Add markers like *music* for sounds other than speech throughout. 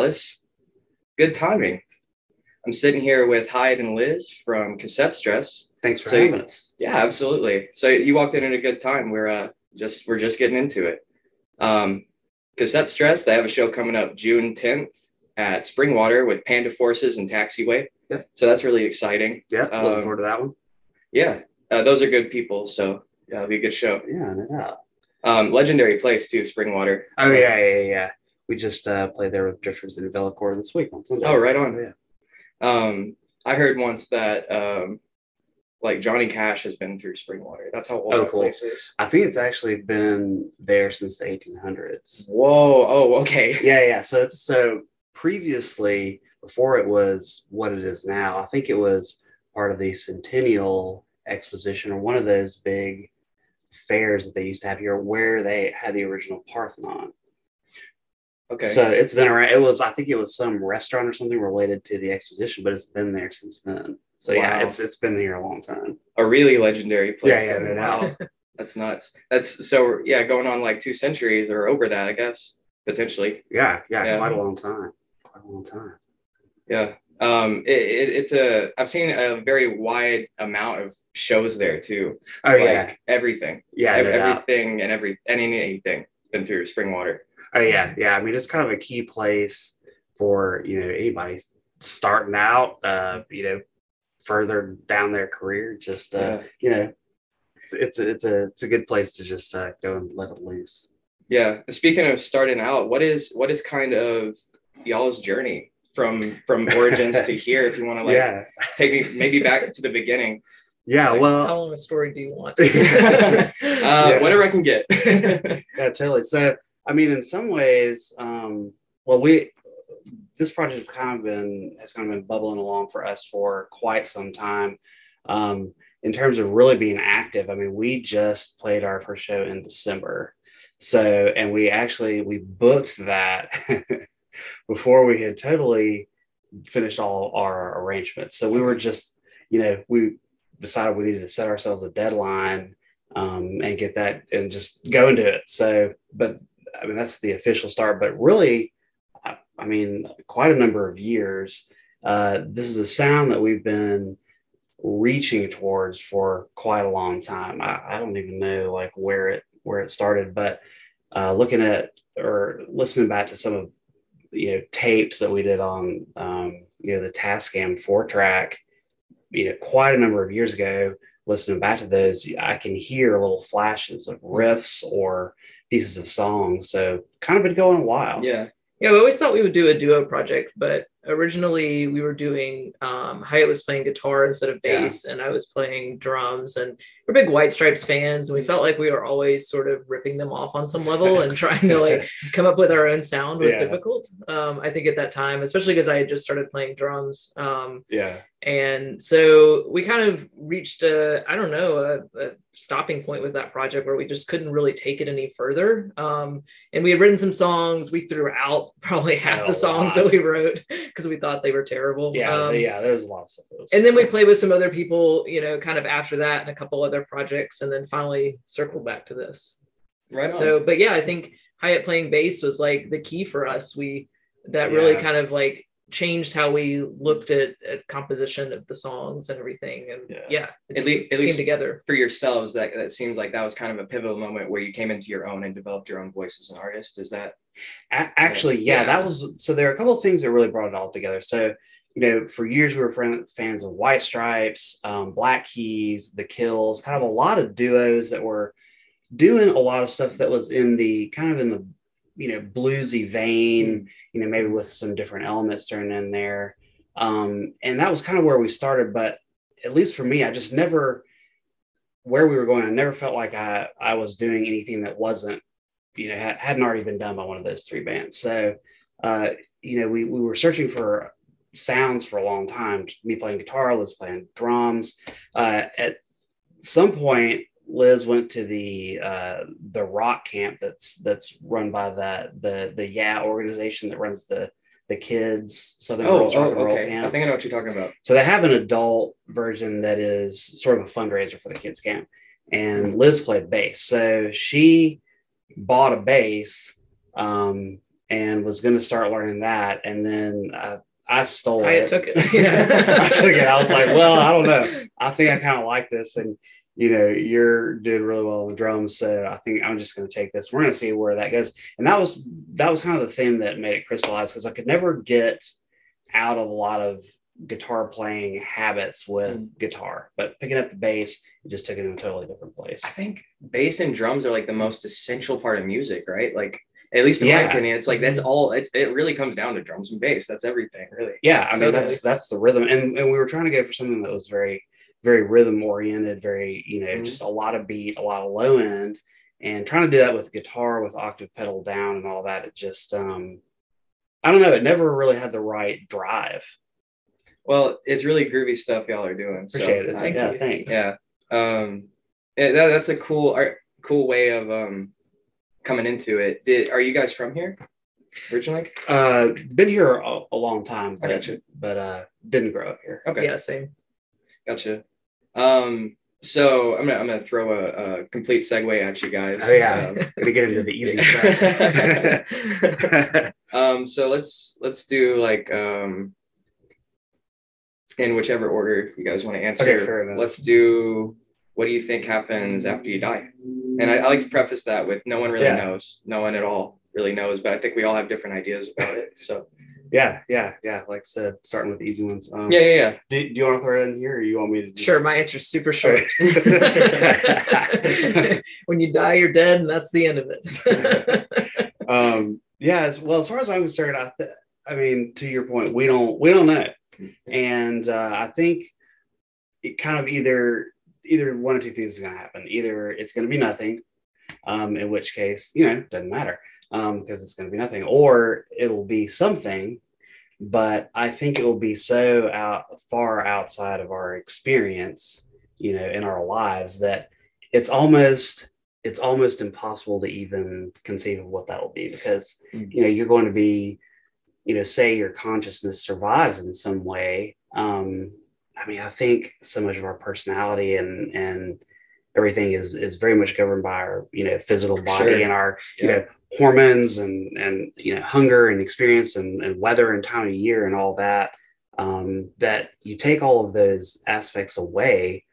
Alice. Good timing. I'm sitting here with Hyde and Liz from Cassette Stress. Thanks for So you- having us. Yeah, absolutely. So you walked in at a good time. We're uh just we're just getting into it. Um, Cassette Stress. They have a show coming up June 10th at Springwater with Panda Forces and Taxiway. Yep. So that's really exciting. Yeah, Um, looking forward to that one. Yeah, uh, those are good people. So yeah, it'll be a good show. Yeah, no doubt. Um, legendary place too, Springwater. Oh yeah, yeah, yeah, yeah. We just uh, played there with Drifters and Velocore this week. Oh, right on. Yeah. Um, I heard once that um, like Johnny Cash has been through Springwater. That's how old Oh, that cool. place is. I think it's actually been there since the 1800s. Whoa! Oh, okay. *laughs* Yeah, yeah. So it's so previously, before it was what it is now, I think it was part of the Centennial Exposition or one of those big fairs that they used to have here where they had the original Parthenon. Okay. So it's been around. It was, I think it was some restaurant or something related to the exposition, but it's been there since then. So yeah, it's it's been here a long time. a really legendary place. Yeah, yeah, wow. *laughs* That's nuts. That's so yeah, going on like two centuries or over that, I guess potentially. Yeah, yeah, Yeah. quite a long time. Quite a long time. Yeah. Um, it, it, it's a I've seen a very wide amount of shows there too. Oh like yeah, everything, yeah, Ev- no doubt. everything, and every any anything been through Springwater. Oh yeah, yeah. I mean, it's kind of a key place for you know anybody starting out. Uh, you know, further down their career. Just uh, Yeah. you know, it's it's a, it's a it's a good place to just uh, go and let it loose. Yeah. Speaking of starting out, what is what is kind of y'all's journey from from *laughs* origins to here? If you want to like yeah, take me maybe back to the beginning, yeah. Like, Well, How long a story do you want? *laughs* uh, *laughs* Yeah. whatever I can get. Yeah, totally. So, I mean, in some ways, um, well, we this project has kind of been has kind of been bubbling along for us for quite some time. Um, in terms of really being active, I mean, we just played our first show in December, so and we actually we booked that *laughs* before we had totally finished all our arrangements. So we were just, you know, we decided we needed to set ourselves a deadline um, and get that and just go into it. So, but I mean, that's the official start. But really, I, mean, quite a number of years. Uh, this is a sound that we've been reaching towards for quite a long time. I, I don't even know like where it where it started, but uh, looking at or listening back to some of you know tapes that we did on um, you know the Tascam four track, you know, quite a number of years ago listening back to those, I can hear little flashes of riffs or pieces of songs. So kind of been going a while. yeah. Yeah, we always thought we would do a duo project, but originally we were doing um Hyatt was playing guitar instead of Yeah. bass, and I was playing drums. And we're big White Stripes fans, and we felt like we were always sort of ripping them off on some level and *laughs* trying to like come up with our own sound was Yeah. difficult. Um, I think at that time, especially because I had just started playing drums. Um, yeah, and so we kind of reached a, I don't know, a, a stopping point with that project where we just couldn't really take it any further. Um, and we had written some songs. We threw out *laughs* probably half the songs lot. that we wrote because we thought they were terrible. yeah, Um, yeah. There's a lot of stuff. And then we played with some other people, you know, kind of after that and a couple other projects, and then finally circled back to this. Right on. So, but yeah, I think Hyatt playing bass was like the key for us. We that really kind of like changed how we looked at, at composition of the songs and everything. And Yeah. yeah, it At just lea- at came least- together. for yourselves, that that seems like that was kind of a pivotal moment where you came into your own and developed your own voice as an artist. Is that A- actually, yeah, Yeah. that was so. There are a couple of things that really brought it all together. So, you know, for years we were fan- fans of White Stripes, um, Black Keys, The Kills, kind of a lot of duos that were doing a lot of stuff that was in the kind of in the you know bluesy vein. You know, maybe with some different elements thrown in there, um, and that was kind of where we started. But at least for me, I just never where we were going. I never felt like I I was doing anything that wasn't you know had, hadn't already been done by one of those three bands so uh you know we, we were searching for sounds for a long time me playing guitar liz playing drums uh at some point liz went to the uh the rock camp that's that's run by the the the yeah organization that runs the the kids southern oh, girls oh rock and roll okay? camp I think I know what you're talking about. so they have an adult version that is sort of a fundraiser for the kids camp. And Liz played bass. So she bought a bass um, and was going to start learning that, and then uh, I stole I it. took it. *laughs* I took it. I was like, well, I don't know. *laughs* I think I kind of like this, and you know, you're doing really well on the drums, so I think I'm just going to take this. We're going to see where that goes, and that was that was kind of the thing that made it crystallize because I could never get out of a lot of guitar playing habits with Mm. guitar, but picking up the bass, it just took it in a totally different place. I think bass and drums are like the most essential part of music, right? Like at least in Yeah. my opinion, it's like that's all. It's it really comes down to drums and bass. That's everything, really. Yeah, I mean that's that's the rhythm, and and we were trying to go for something that was very very rhythm oriented, very you know Mhm. just a lot of beat, a lot of low end, and trying to do that with guitar with octave pedal down and all that. It just um, I don't know, it never really had the right drive. Well, it's really groovy stuff y'all are doing. so Appreciate it. I- Thank yeah, you. thanks. yeah. Um, yeah, that, that's a cool art, cool way of um coming into it. Did are you guys from here originally? Uh, been here a, a long time, I gotcha. but uh, didn't grow up here. Okay, Yeah, same. gotcha. Um, so I'm gonna I'm gonna throw a, a complete segue at you guys. Oh yeah, Um, *laughs* gonna get into the easy *laughs* stuff. *laughs* um, so let's let's do like um in whichever order you guys want to answer. Okay, let's do what do you think happens after you die? And I, I like to preface that with no one really Yeah. knows. No one at all really knows, but I think we all have different ideas about it. So yeah, yeah, yeah. Like I said, starting with the easy ones. Um, yeah, yeah, yeah. Do, do you want to throw it in here, or you want me to? Just... Sure, my answer's super short. *laughs* *laughs* When you die, you're dead, and that's the end of it. *laughs* um yeah as well as far as i'm concerned i th- i mean to your point we don't we don't know and uh, i think it kind of either either one or two things is going to happen either it's going to be nothing um in which case you know doesn't matter um because it's going to be nothing or it'll be something but i think it will be so out far outside of our experience you know in our lives that it's almost it's almost impossible to even conceive of what that will be because Mm. you know you're going to be you know say your consciousness survives in some way um i mean i think so much of our personality and and everything is is very much governed by our you know physical body Sure. and our you know hormones and and you know hunger and experience and, and weather and time of year and all that um that you take all of those aspects away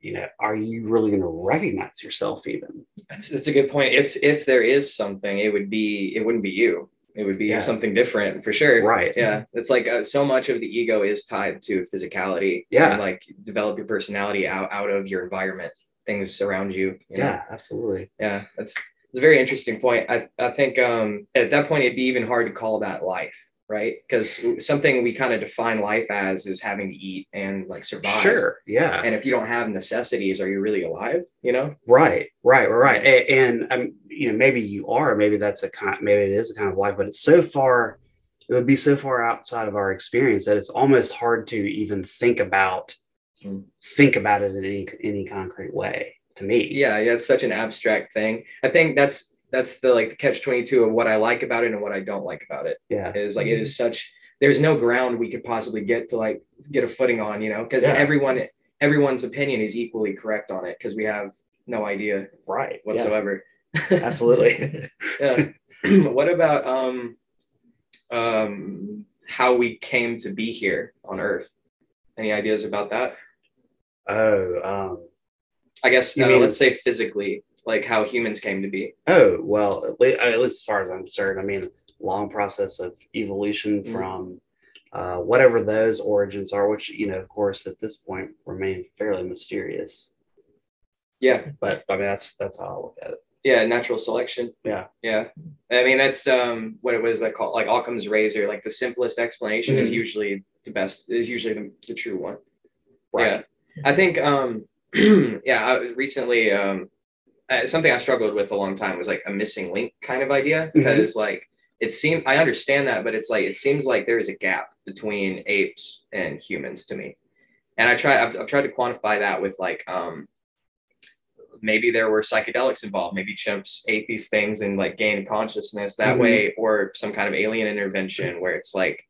you know are you really going to recognize yourself even That's that's a good point. If if there is something, it would be it wouldn't be you. It would be Yeah. something different for sure. right Yeah, it's like uh, so much of the ego is tied to physicality. Yeah. and like develop your personality out out of your environment, things around you. you know? yeah absolutely yeah, that's it's a very interesting point. I I think um at that point it'd be even hard to call that life, right? Because something we kind of define life as is having to eat and like survive. sure yeah And if you don't have necessities, are you really alive? You know? Right, right, right, right. A- And, um, you know, maybe you are, maybe that's a kind, maybe it is a kind of life, but it's so far, it would be so far outside of our experience that it's almost hard to even think about, Hmm. think about it in any any concrete way. To me, Yeah, yeah, it's such an abstract thing. I think that's that's the like the catch 22 of what I like about it and what I don't like about it. yeah, Is like it is such there's no ground we could possibly get to like get a footing on, you know, because Yeah. everyone everyone's opinion is equally correct on it because we have no idea right, yeah, whatsoever. *laughs* absolutely. yeah. *clears throat* what about um um how we came to be here on Earth? Any ideas about that? oh, um, I guess uh, mean- let's say physically, like how humans came to be. oh, well, at least, at least as far as I'm concerned, I mean, long process of evolution Mhm. from. Uh, whatever those origins are, which you know, of course, at this point remain fairly mysterious. Yeah, But I mean, that's that's how I look at it. yeah natural selection Yeah. yeah i mean that's um what it was like called like occam's razor like the simplest explanation is Mhm. usually the best is usually the, the true one Right. yeah i think um *clears throat* yeah I, recently um uh, something i struggled with a long time was like a missing link kind of idea. Because like it seemed i understand that but it's like it seems like there is a gap between apes and humans to me. And i try i've, I've tried to quantify that with like um maybe there were psychedelics involved maybe chimps ate these things and like gained consciousness that Mhm. way or some kind of alien intervention where it's like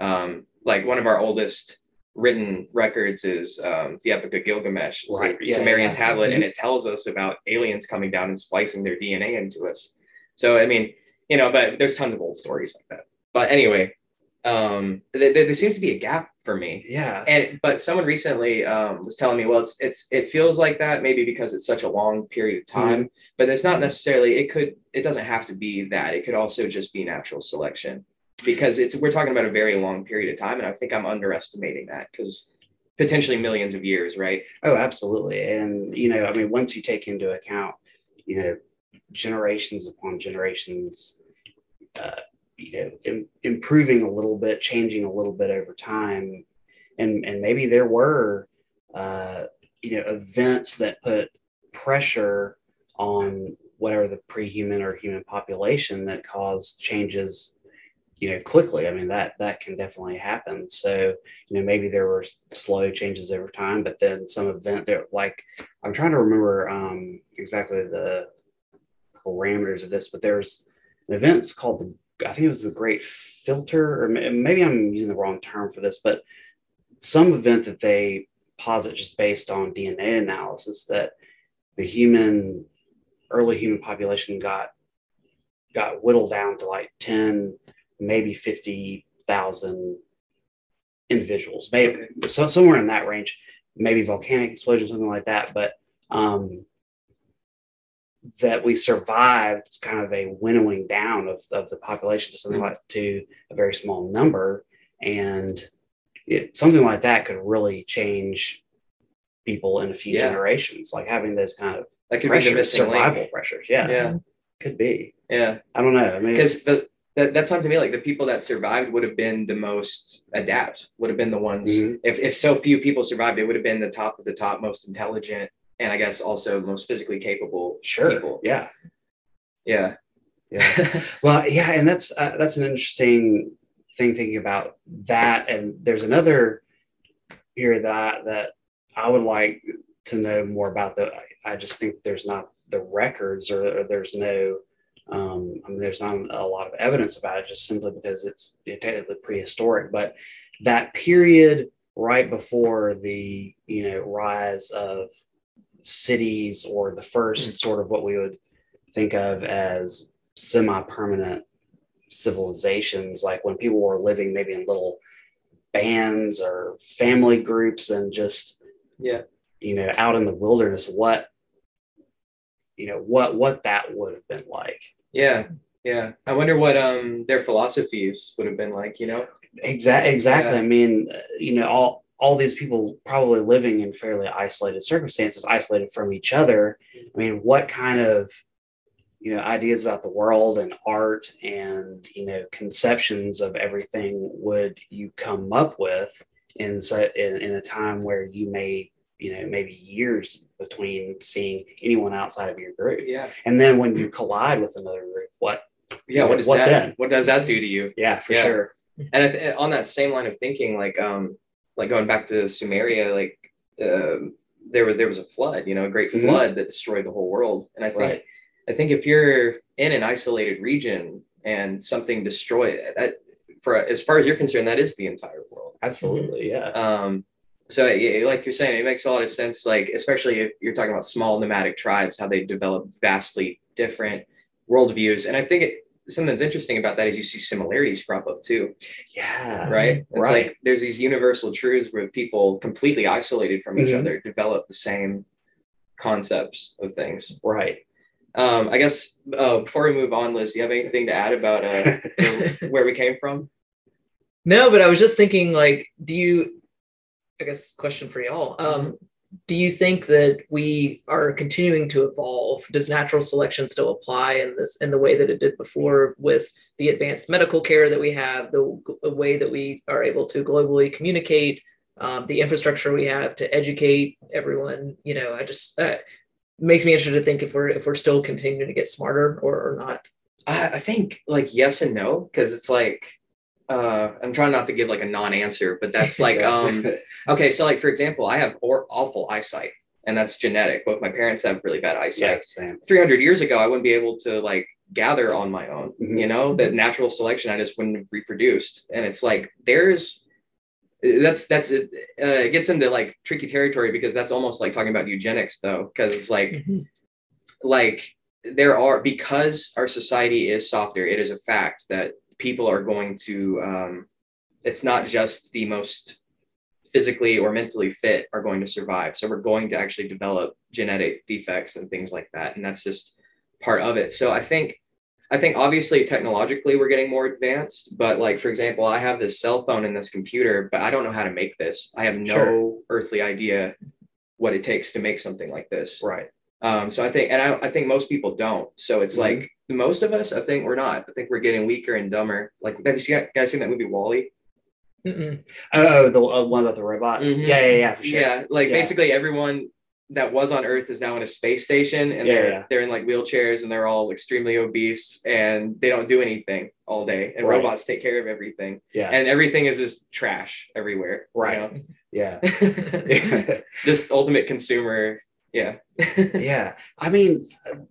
um like one of our oldest written records is um, the epic of gilgamesh it's Right. a sumerian yeah. tablet and Mhm. it tells us about aliens coming down and splicing their dna into us so i mean you know, but there's tons of old stories like that. But anyway, um, there, there seems to be a gap for me. Yeah. And but someone recently um, was telling me, well, it's it's it feels like that maybe because it's such a long period of time, but it's not necessarily. It could it doesn't have to be that. It could also just be natural selection because it's we're talking about a very long period of time, and I think I'm underestimating that because potentially millions of years, right? Oh, absolutely. And you know, I mean, once you take into account, you know, generations upon generations, uh, you know, Im- improving a little bit, changing a little bit over time, and and maybe there were, uh, you know, events that put pressure on whatever the pre-human or human population that caused changes you know quickly. I mean that that can definitely happen. So you know maybe there were slow changes over time but then some event there like i'm trying to remember um exactly the parameters of this but there's an event called the i think it was the great filter or maybe i'm using the wrong term for this but some event that they posit just based on dna analysis that the human early human population got got whittled down to like 10 maybe 50,000 individuals, maybe so somewhere in that range, maybe volcanic explosion, something like that. But um, that we survived is kind of a winnowing down of, of the population to something mm-hmm. like to a very small number. And it, something like that could really change people in a few yeah. generations, like having those kind of that could pressures, be the survival link. pressures. Yeah. Yeah. Could be. Yeah. I don't know. I mean, because the that, that sounds to me like the people that survived would have been the most adapt, would have been the ones. Mm-hmm. If, if so few people survived, it would have been the top of the top, most intelligent, and I guess also most physically capable sure. people. Yeah. Yeah. Yeah. well, yeah. And that's, uh, that's an interesting thing thinking about that. And there's another here that I, that I would like to know more about that. I just think there's not the records or, or there's no, um, I mean, there's not a lot of evidence about it just simply because it's technically prehistoric. But that period right before the you know rise of cities or the first mm. sort of what we would think of as semi-permanent civilizations, like when people were living maybe in little bands or family groups and just yeah you know out in the wilderness what you know what what that would have been like yeah, yeah. I wonder what um their philosophies would have been like. You know. Exactly. Exactly. Yeah. I mean, you know, all all these people probably living in fairly isolated circumstances, isolated from each other. I mean, what kind of you know ideas about the world and art and you know conceptions of everything would you come up with in so in, in a time where you may you know maybe years between seeing anyone outside of your group yeah and then when you collide with another group what yeah what, what that then? what does that do to you yeah for yeah. sure and on that same line of thinking like um like going back to sumeria like um there was there was a flood you know a great mm-hmm. flood that destroyed the whole world and i think right. i think if you're in an isolated region and something destroyed that for as far as you're concerned that is the entire world absolutely yeah um so like you're saying it makes a lot of sense like especially if you're talking about small nomadic tribes how they develop vastly different worldviews and i think it, something that's interesting about that is you see similarities crop up too yeah right it's right. like there's these universal truths where people completely isolated from each mm-hmm. other develop the same concepts of things right um, I guess uh, before we move on, Liz, do you have anything to add about uh, *laughs* where we came from? No, but I was just thinking, like, do you I guess question for y'all. Um, do you think that we are continuing to evolve? Does natural selection still apply in this in the way that it did before with the advanced medical care that we have, the, the way that we are able to globally communicate, um, the infrastructure we have to educate everyone? You know, I just uh, makes me interested to think if we're if we're still continuing to get smarter or, or not. I, I think like yes and no because it's like uh, I'm trying not to give like a non-answer, but that's *laughs* like, um, okay. So like, for example, I have or- awful eyesight and that's genetic. Both my parents have really bad eyesight. Yeah, 300 years ago, I wouldn't be able to like gather on my own, mm-hmm. you know, that natural selection, I just wouldn't have reproduced. And it's like, there's, that's, that's, it, uh, it gets into like tricky territory because that's almost like talking about eugenics though. Cause it's like, mm-hmm. like there are because our society is softer. It is a fact that people are going to. Um, it's not just the most physically or mentally fit are going to survive. So we're going to actually develop genetic defects and things like that, and that's just part of it. So I think I think obviously technologically we're getting more advanced, but like for example, I have this cell phone and this computer, but I don't know how to make this. I have no Sure. earthly idea what it takes to make something like this. Right. Um, so I think, and I, I think most people don't. So it's Mhm. like most of us, I think we're not. I think we're getting weaker and dumber. Like, have you seen, guys seen that movie WALL-E? Mm-mm. Oh, the uh, one about the robot. Mhm. Yeah, yeah, yeah, for sure. Yeah, like Yeah. basically everyone that was on Earth is now in a space station, and Yeah, they're yeah. they're in like wheelchairs, and they're all extremely obese, and they don't do anything all day, and Right. robots take care of everything, Yeah, and everything is just trash everywhere. you Right. know? yeah, *laughs* *laughs* just ultimate consumer. Yeah. *laughs* yeah. I mean,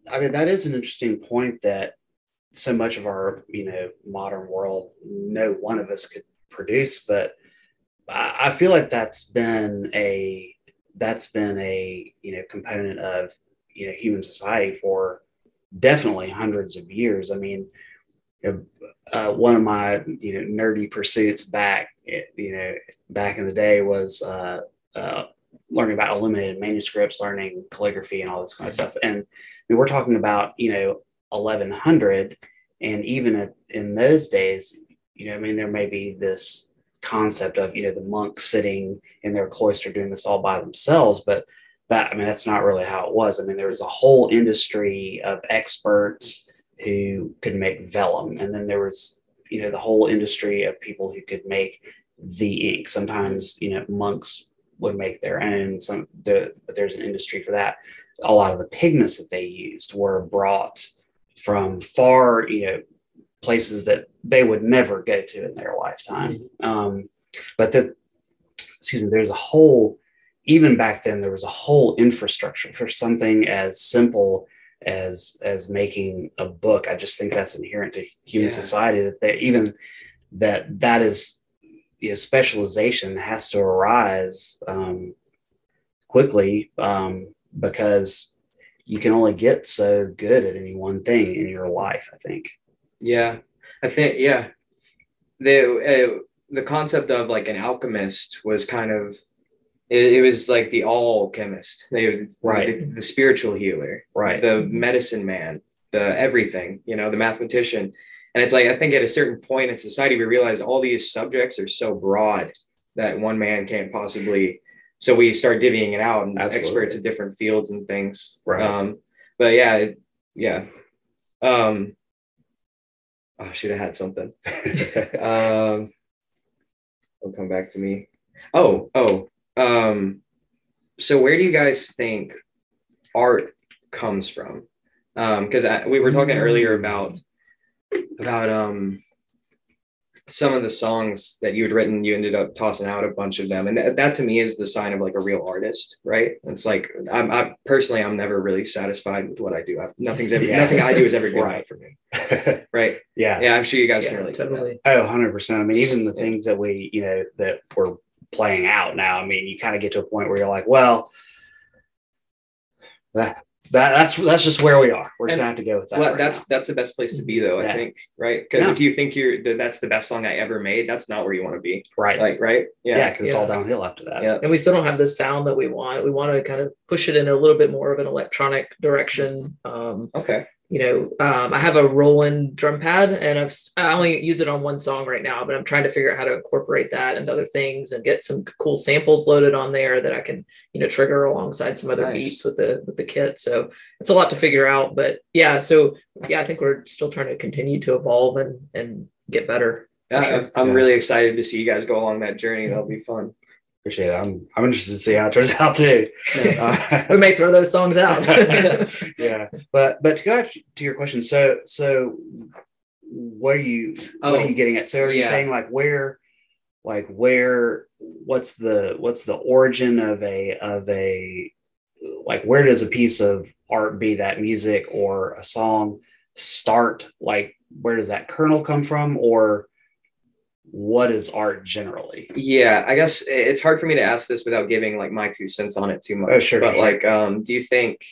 I mean that is an interesting point that so much of our you know modern world, no one of us could produce, but I, I feel like that's been a that's been a you know component of you know human society for definitely hundreds of years. I mean, uh, one of my you know nerdy pursuits back you know back in the day was uh, uh, learning about illuminated manuscripts, learning calligraphy, and all this kind of stuff. And I mean, we're talking about you know 1100, and even in those days, you know, I mean, there may be this concept of you know the monks sitting in their cloister doing this all by themselves, but that I mean that's not really how it was. I mean, there was a whole industry of experts who could make vellum, and then there was you know the whole industry of people who could make the ink. Sometimes you know monks would make their own. Some the but there's an industry for that. A lot of the pigments that they used were brought from far you know places that they would never go to in their lifetime. Um, but that excuse me, there's a whole even back then there was a whole infrastructure for something as simple as as making a book. I just think that's inherent to human Yeah. society that they even that that is you know, specialization has to arise um, quickly um, because you can only get so good at any one thing in your life. I think. Yeah, I think yeah, the uh, the concept of like an alchemist was kind of it, it was like the all chemist, they, Right. The, the spiritual healer, Right. the medicine man, the everything, you know, the mathematician, and it's like I think at a certain point in society we realize all these subjects are so broad that one man can't possibly. So we start divvying it out and Absolutely. experts in different fields and things. Right. Um, but yeah, it- yeah. Um, oh, I should have had something. *laughs* Um, it'll come back to me. Oh, oh. Um, so where do you guys think art comes from? Um, because we were talking earlier about about um some of the songs that you had written. You ended up tossing out a bunch of them, and that, that to me is the sign of like a real artist, right? It's like I'm, I personally I'm never really satisfied with what I do. I, nothing's ever *laughs* Yeah. nothing I do is ever good Right. enough for me, *laughs* right? yeah. Yeah, I'm sure you guys Yeah, can relate to that. totally. Oh, 100%. I mean, even the Yeah. things that we, you know, that we're playing out now, I mean, you kind of get to a point where you're like, well, that, that that's that's just where we are. We're just And- gonna have to go with that. well right that's now. that's the best place to be though i think right because Yeah. if you think you're that that's the best song i ever made that's not where you want to be right. like right yeah, because it's all downhill after that. Yeah. and we still don't have the sound that we want. We want to kind of push it in a little bit more of an electronic direction. Um, okay you know, um, I have a Roland drum pad, and I've I only use it on one song right now, but I'm trying to figure out how to incorporate that and other things and get some cool samples loaded on there that I can, you know, trigger alongside some other Nice. beats with the with the kit. So it's a lot to figure out, but yeah. So yeah, I think we're still trying to continue to evolve and and get better. yeah, sure. I'm- i'm Yeah. really excited to see you guys go along that journey that'll be fun Appreciate it. I'm I'm interested to see how it turns *laughs* out too. Uh, We may throw those songs out. *laughs* yeah, but but to go to your question, so so what are you what Oh, are you getting at? So are you saying like where like where what's the what's the origin of a of a like where does a piece of art be that music or a song start like where does that kernel come from or what is art generally yeah i guess it's hard for me to ask this without giving like my two cents on it too much Oh, sure, but sure. like um do you think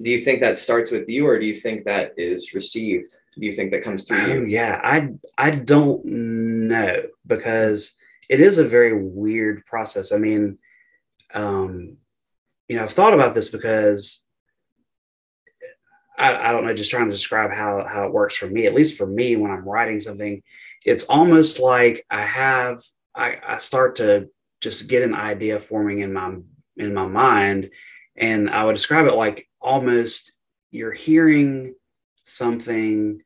do you think that starts with you or do you think that is received do you think that comes through Oh, you yeah, I I don't know because it is a very weird process. I mean, um, you know, I've thought about this because I, I don't know, just trying to describe how how it works for me. At least for me, when I'm writing something, it's almost like I have I, I start to just get an idea forming in my in my mind, and I would describe it like almost you're hearing something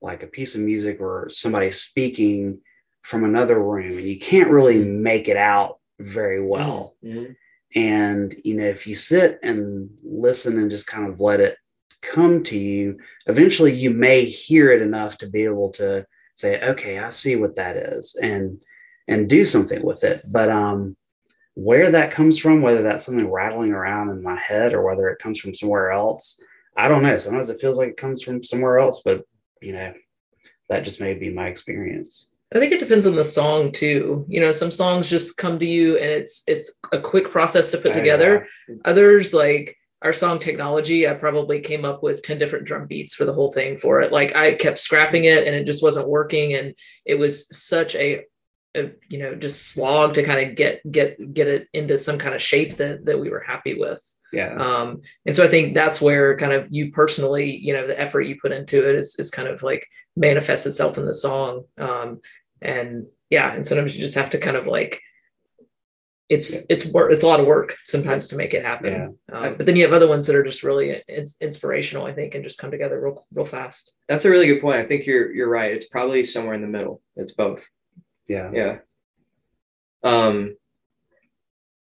like a piece of music or somebody speaking from another room and you can't really make it out very well. Mhm. and you know if you sit and listen and just kind of let it come to you eventually you may hear it enough to be able to say okay i see what that is and and do something with it but um where that comes from whether that's something rattling around in my head or whether it comes from somewhere else i don't know sometimes it feels like it comes from somewhere else but you know that just may be my experience I think it depends on the song too. You know, some songs just come to you and it's it's a quick process to put Oh, together. Others like our song technology, I probably came up with 10 different drum beats for the whole thing for it. Like I kept scrapping it and it just wasn't working. And it was such a, a you know, just slog to kind of get get get it into some kind of shape that that we were happy with. yeah Um, and so I think that's where kind of you personally, you know, the effort you put into it is, is kind of like manifests itself in the song. Um, and yeah, and sometimes you just have to kind of like, it's, it's work, it's a lot of work sometimes to make it happen. Um, but then you have other ones that are just really in- inspirational, I think, and just come together real, real fast. that's a really good point. I think you're you're right. It's probably somewhere in the middle. It's both. Yeah. Yeah. Um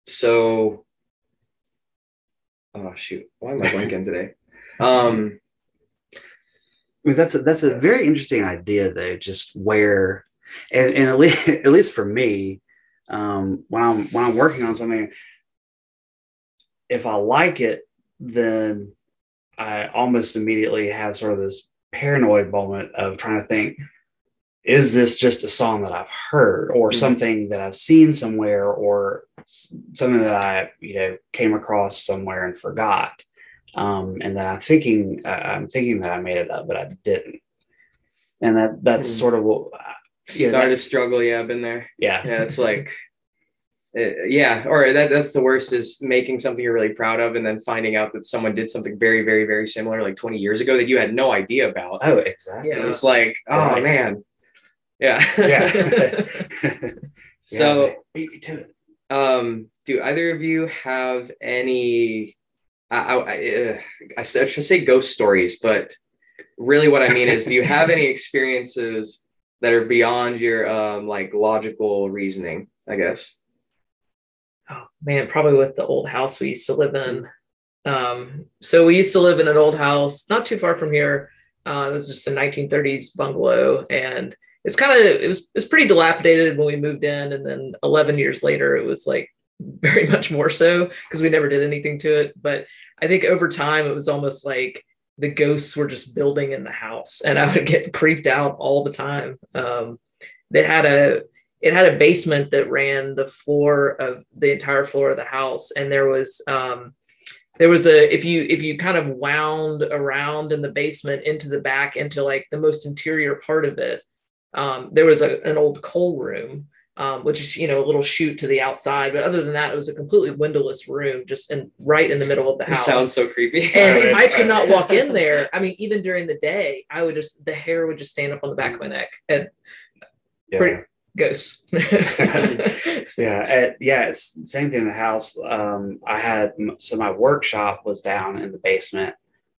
so oh shoot. Why am i blanking *laughs* today? Um I mean, that's a, that's a very interesting idea, though. Just where, and, and at least *laughs* at least for me, um, when I'm when I'm working on something, if I like it, then I almost immediately have sort of this paranoid moment of trying to think, is this just a song that I've heard, or Mhm. something that I've seen somewhere, or something that I you know came across somewhere and forgot? um, and then I'm thinking uh, I'm thinking that I made it up, but I didn't. And that that's Hmm. sort of what, you the that- artist struggle yeah i've been there yeah, yeah it's like uh, yeah or that that's the worst is making something you're really proud of and then finding out that someone did something very very very similar like 20 years ago that you had no idea about Oh, exactly. Yeah. it's like oh Right. man yeah Yeah. *laughs* *laughs* so Yeah, beat me to it. um do either of you have any i i, I, uh, I should say ghost stories but really what i mean is do you have any *laughs* experiences that are beyond your um like logical reasoning i guess Oh man, probably with the old house we used to live in. Um, so we used to live in an old house not too far from here. Uh, it was just a 1930s bungalow, and it's kind of it was it was pretty dilapidated when we moved in, and then 11 years later, it was like *laughs* very much more so because we never did anything to it. But I think over time, it was almost like the ghosts were just building in the house, and I would get creeped out all the time. Um, had a it had a basement that ran the floor of the entire floor of the house and there was um there was a if you if you kind of wound around in the basement into the back into like the most interior part of it um there was a, an old coal room um, which is you know a little chute to the outside. But other than that it was a completely windowless room just in right in the middle of the house sounds so creepy. *laughs* And *laughs* I could not walk in there. I mean, even during the day, I would just the hair would just stand up on the back of my neck and Yeah. Pretty- ghosts. *laughs* yeah at, yeah it's the same thing in the house. Um i had so my workshop was down in the basement.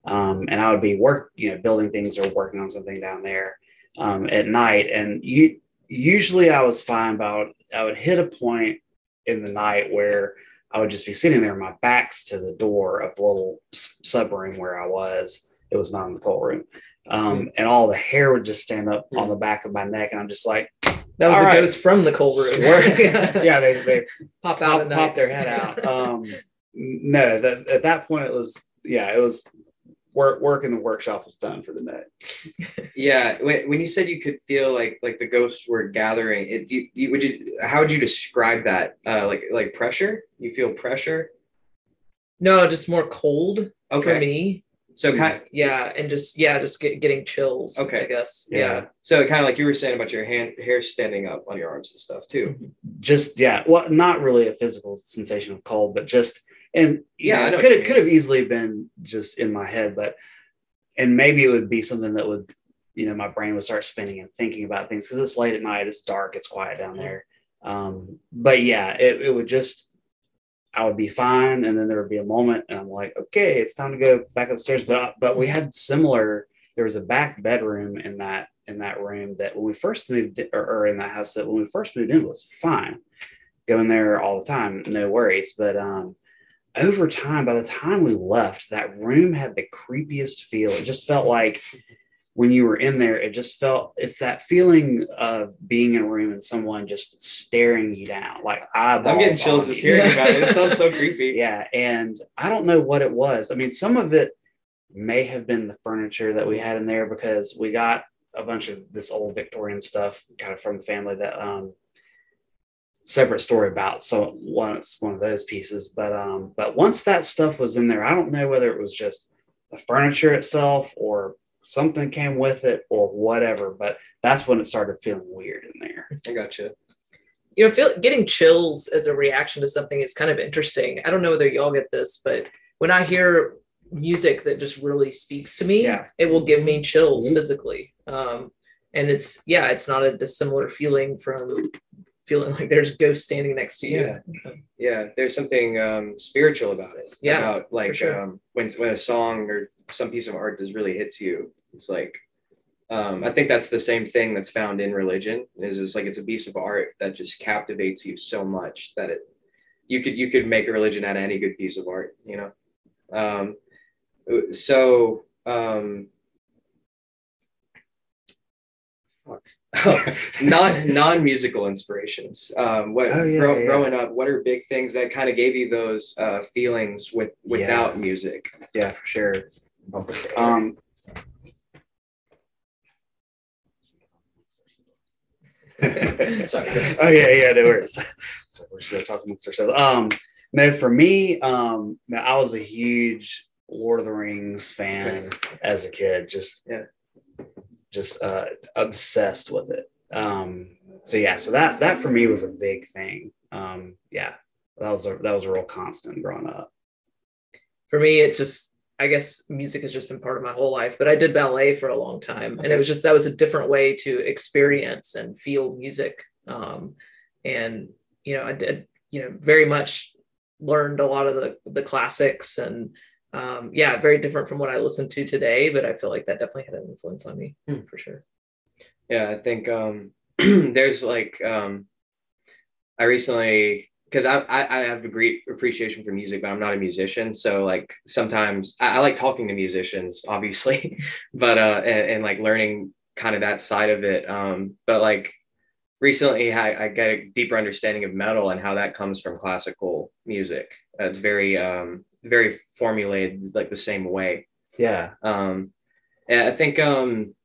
Um and i would be work you know building things or working on something down there um at night. And you usually i was fine but i would hit a point in the night where i would just be sitting there my back's to the door of the little sub room where i was it was not in the cold room um, and all the hair would just stand up on the back of my neck and i'm just like that was the right. ghost from the cold room. *laughs* yeah they, they pop out pop, pop their head out. Um, no, that, at that point it was yeah, it was work work in the workshop was done for the night. *laughs* yeah when, when you said you could feel like like the ghosts were gathering it do you, do you- would you how would you describe that uh like like pressure you feel pressure No, just more cold. Okay. for me. So kind Yeah, and just yeah, just get, getting chills. Okay. I guess. Yeah. Yeah. so kind of like you were saying about your hand hair standing up on your arms and stuff too. just yeah, well, not really a physical sensation of cold, but just and Yeah, know it could have could have easily been just in my head, but and maybe it would be something that would you know my brain would start spinning and thinking about things because it's late at night, it's dark, it's quiet down there. Um, but yeah, it, it would just I would be fine, and then there would be a moment, and I'm like, okay, it's time to go back upstairs. But but we had similar. There was a back bedroom in that in that room that when we first moved, or, or in that house that when we first moved in was fine, going there all the time, no worries. But um, over time, by the time we left, that room had the creepiest feel. It just felt like when you were in there, it just felt it's that feeling of being in a room and someone just staring you down, like. I'm getting chills just hearing about it. It *laughs* sounds so creepy. Yeah, and I don't know what it was. I mean, some of it may have been the furniture that we had in there because we got a bunch of this old Victorian stuff kind of from the family that um separate story about so one it's one of those pieces but um but once that stuff was in there i don't know whether it was just the furniture itself or something came with it or whatever but that's when it started feeling weird in there I gotcha. you you know, feel getting chills as a reaction to something is kind of interesting. I don't know whether y'all get this, but when I hear music that just really speaks to me, Yeah. it will give me chills Mhm. physically. Um, and it's yeah, it's not a dissimilar feeling from feeling like there's a ghost standing next to you. Yeah. Yeah, there's something um, spiritual about it. Yeah, about like sure. um, when when a song or some piece of art just really hits you. It's like um, I think that's the same thing that's found in religion. Is it's like it's a piece of art that just captivates you so much that it you could you could make a religion out of any good piece of art. You know, um, so um, fuck. *laughs* non non musical inspirations. Um, what Oh, yeah, grow- yeah. growing up? What are big things that kind of gave you those uh, feelings with without music? yeah for sure um *laughs* *laughs* Sorry. oh yeah, yeah, no worries. so we're just gonna talk amongst ourselves. Um, no, for me, um, I was a huge Lord of the Rings fan as a kid. Just Yeah. Just uh, obsessed with it. Um, so yeah, so that that for me was a big thing. Um, yeah, that was a that was a real constant growing up. For me, it's just I guess music has just been part of my whole life, but I did ballet for a long time, and it was just that was a different way to experience and feel music. Um, and you know, I did you know very much learned a lot of the the classics and um, yeah, very different from what I listened to today, but I feel like that definitely had an influence on me Hmm. for sure. Yeah, I think um, *clears throat* there's like um, I recently because I, I I have a great appreciation for music, but I'm not a musician. So like sometimes I, I like talking to musicians, *laughs* obviously, but uh and, and like learning kind of that side of it. Um, but like recently I, I get a deeper understanding of metal and how that comes from classical music. It's very um very formulated like the same way. Yeah, Um, and I think um,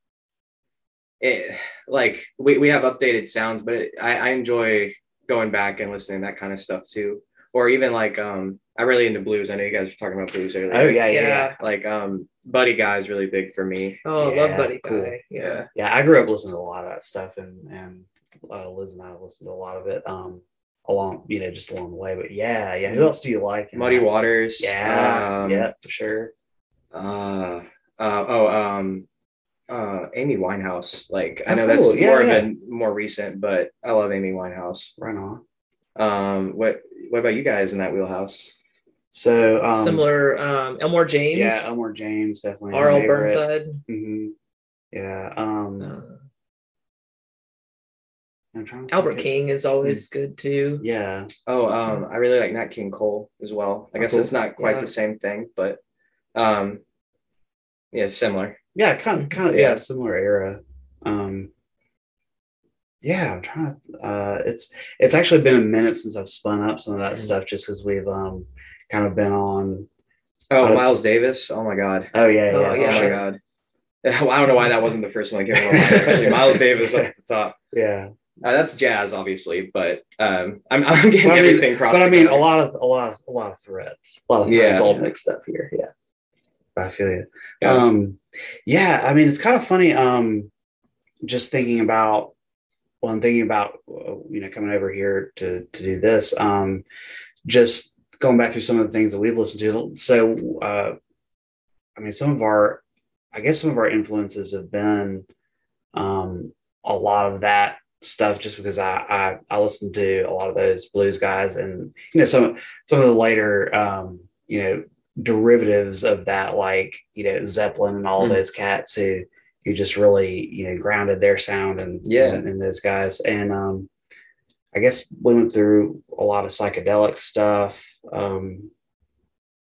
it like we, we have updated sounds, but it, I, I enjoy going back and listening to that kind of stuff too. Or even like um, I'm really into blues. I know you guys were talking about blues earlier. oh yeah, yeah, yeah. Yeah. Like um, Buddy Guy is really big for me. Oh, Yeah, love Buddy cool. Guy. Yeah. Yeah, I grew up listening to a lot of that stuff, and and uh, Liz and I listened to a lot of it. Um, along you know just along the way. But yeah, yeah. Who else do you like? Muddy that? Waters. Yeah, um, yeah, for sure. Uh, uh, oh, um, uh, Amy Winehouse. Like I Oh, know that's. Yeah, more yeah. of a more recent, but I love Amy Winehouse. Right on. Um, what what about you guys in that wheelhouse? So um, Similar, um, Elmore James, Yeah, Elmore James definitely. a R.L. favorite. Burnside. Mhm. Yeah. Um, Uh, I'm trying to Albert King is always good too. Yeah. Oh, um, I really like Nat King Cole as well. I Oh, guess cool. it's not quite Yeah. the same thing, but um, yeah, similar. Yeah, kind of, kind of, Yeah. yeah, similar era. Um, yeah, I'm trying to. Uh, it's it's actually been a minute since I've spun up some of that Mhm. stuff, just because we've um kind of been on. Oh, Miles Davis. Oh my God. Oh yeah, Oh, yeah, Oh, yeah, for my. God. *laughs* I don't know why that wasn't the first one that came to my mind. Actually, *laughs* Miles Davis at the top. yeah. Uh, that's jazz, obviously, but um, I'm, *laughs* I'm getting But I mean- everything crossed. But I mean, a lot of a lot of a lot of threads, a lot of threads Yeah. all mixed up here. Yeah. I feel you. Yeah. Um, yeah, I mean, it's kind of funny. Um, just thinking about, well, I'm thinking about, uh, you know, coming over here to to do this. Um, just going back through some of the things that we've listened to. So, uh, I mean, some of our, I guess, some of our influences have been um, a lot of that stuff just because I, I I listened to a lot of those blues guys and you know some some of the later um, you know derivatives of that like you know Zeppelin and all Mm. those cats who who just really you know grounded their sound and Yeah. and, and those guys and um I guess we went through a lot of psychedelic stuff um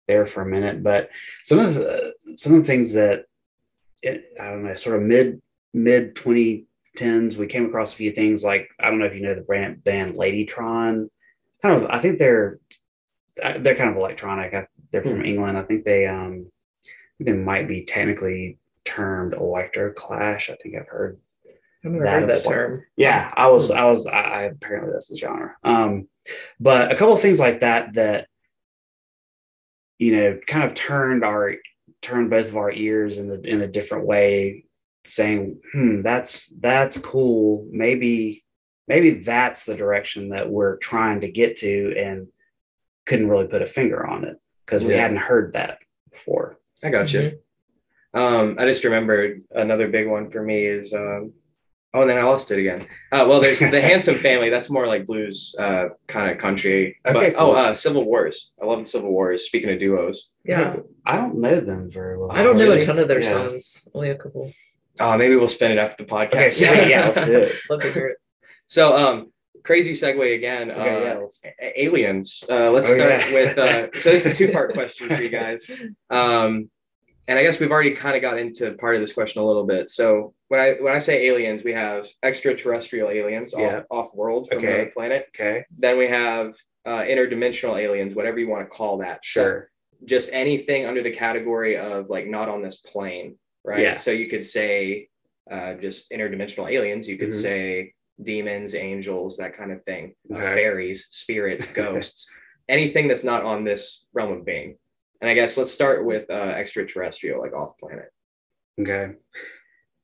there for a minute but some of the some of the things that it, I don't know sort of mid mid 2010s we came across a few things like I don't know if you know the brand band Ladytron. Kind of I think they're uh, they're kind of electronic. I, they're from England. I think they um they might be technically termed electro clash I think I've heard I've never That heard that term. yeah i was i was I, I apparently that's the genre. Um but a couple of things like that that you know kind of turned our turned both of our ears in a, in a different way saying hmm that's that's cool maybe maybe that's the direction that we're trying to get to and couldn't really put a finger on it because we Yeah. hadn't heard that before I got you. Um, I just remembered another big one for me is um, oh, and then I lost it again. Uh, well, there's the *laughs* Handsome Family. That's more like blues, uh, kind of country. Okay, but oh, uh, Civil Wars. I love the Civil Wars. Speaking of duos, Yeah. i don't know them very well I don't know a ton of their Yeah. songs. Only a couple. Oh, maybe we'll spin it after the podcast. okay so yeah let's do it *laughs* Love to hear it. So, um, crazy segue again. Okay, uh, yeah, aliens. Uh, let's Oh, start yeah. with. Uh, so this is a two-part *laughs* question for you guys. Um, and I guess we've already kind of got into part of this question a little bit. So when I when I say aliens, we have extraterrestrial aliens Yeah. off, world from Okay. another planet. okay Then we have uh, interdimensional aliens, whatever you want to call that. So sure just anything under the category of like not on this plane, right? Yeah. So you could say uh, just interdimensional aliens. You could Mhm. say demons, angels, that kind of thing, uh, fairies, spirits, *laughs* ghosts, anything that's not on this realm of being. And I guess let's start with uh, extraterrestrial, like off planet. Okay.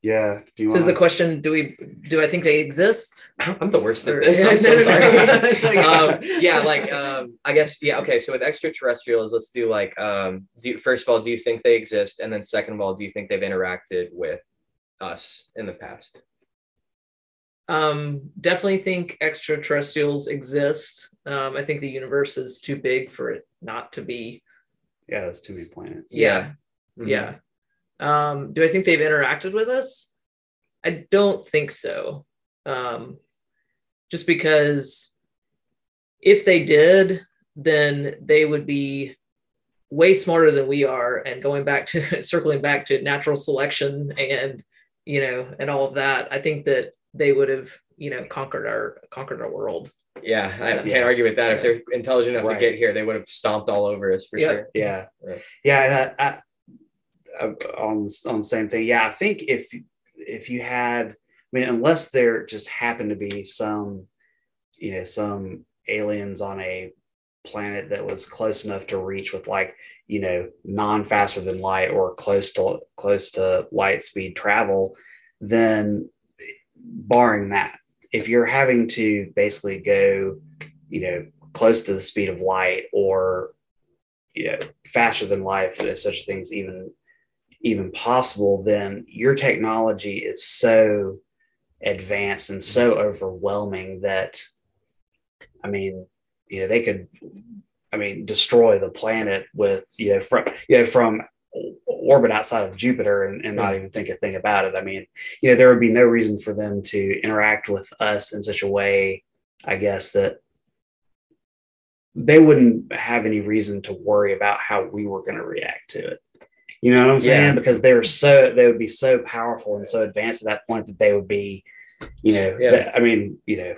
Yeah. Do you So is the question, do we do I think they exist? *laughs* I'm the worst at this. I'm so *laughs* sorry. *laughs* Um, yeah, like um, I guess yeah. Okay, so with extraterrestrials, let's do like um, do you, first of all, do you think they exist, and then second of all, do you think they've interacted with us in the past? Um, definitely think extraterrestrials exist. Um, I think the universe is too big for it not to be. Yeah, that's too many planets. Yeah, Mhm. yeah. Um, do I think they've interacted with us? I don't think so. Um, just because if they did, then they would be way smarter than we are. And going back to *laughs* circling back to natural selection and you know and all of that, I think that they would have you know conquered our conquered our world. Yeah, I Yeah. can't argue with that. If they're intelligent enough Right. to get here, they would have stomped all over us for Yeah. sure. Yeah. Right. Yeah. And I, I, I, on, on the same thing. Yeah. I think if, if you had, I mean, unless there just happened to be some, you know, some aliens on a planet that was close enough to reach with like, you know, non faster than light or close to close to light speed travel, then barring that, if you're having to basically go, you know, close to the speed of light or, you know, faster than light, if such things even even possible, then your technology is so advanced and so overwhelming that, I mean, you know, they could, I mean, destroy the planet with, you know, from, you know, from orbit outside of Jupiter and, and not even think a thing about it. I mean, you know, there would be no reason for them to interact with us in such a way, I guess, that they wouldn't have any reason to worry about how we were going to react to it. You know what I'm saying? Yeah. Because they were so they would be so powerful and so advanced at that point that they would be, you know, Yeah. that- I mean, you know,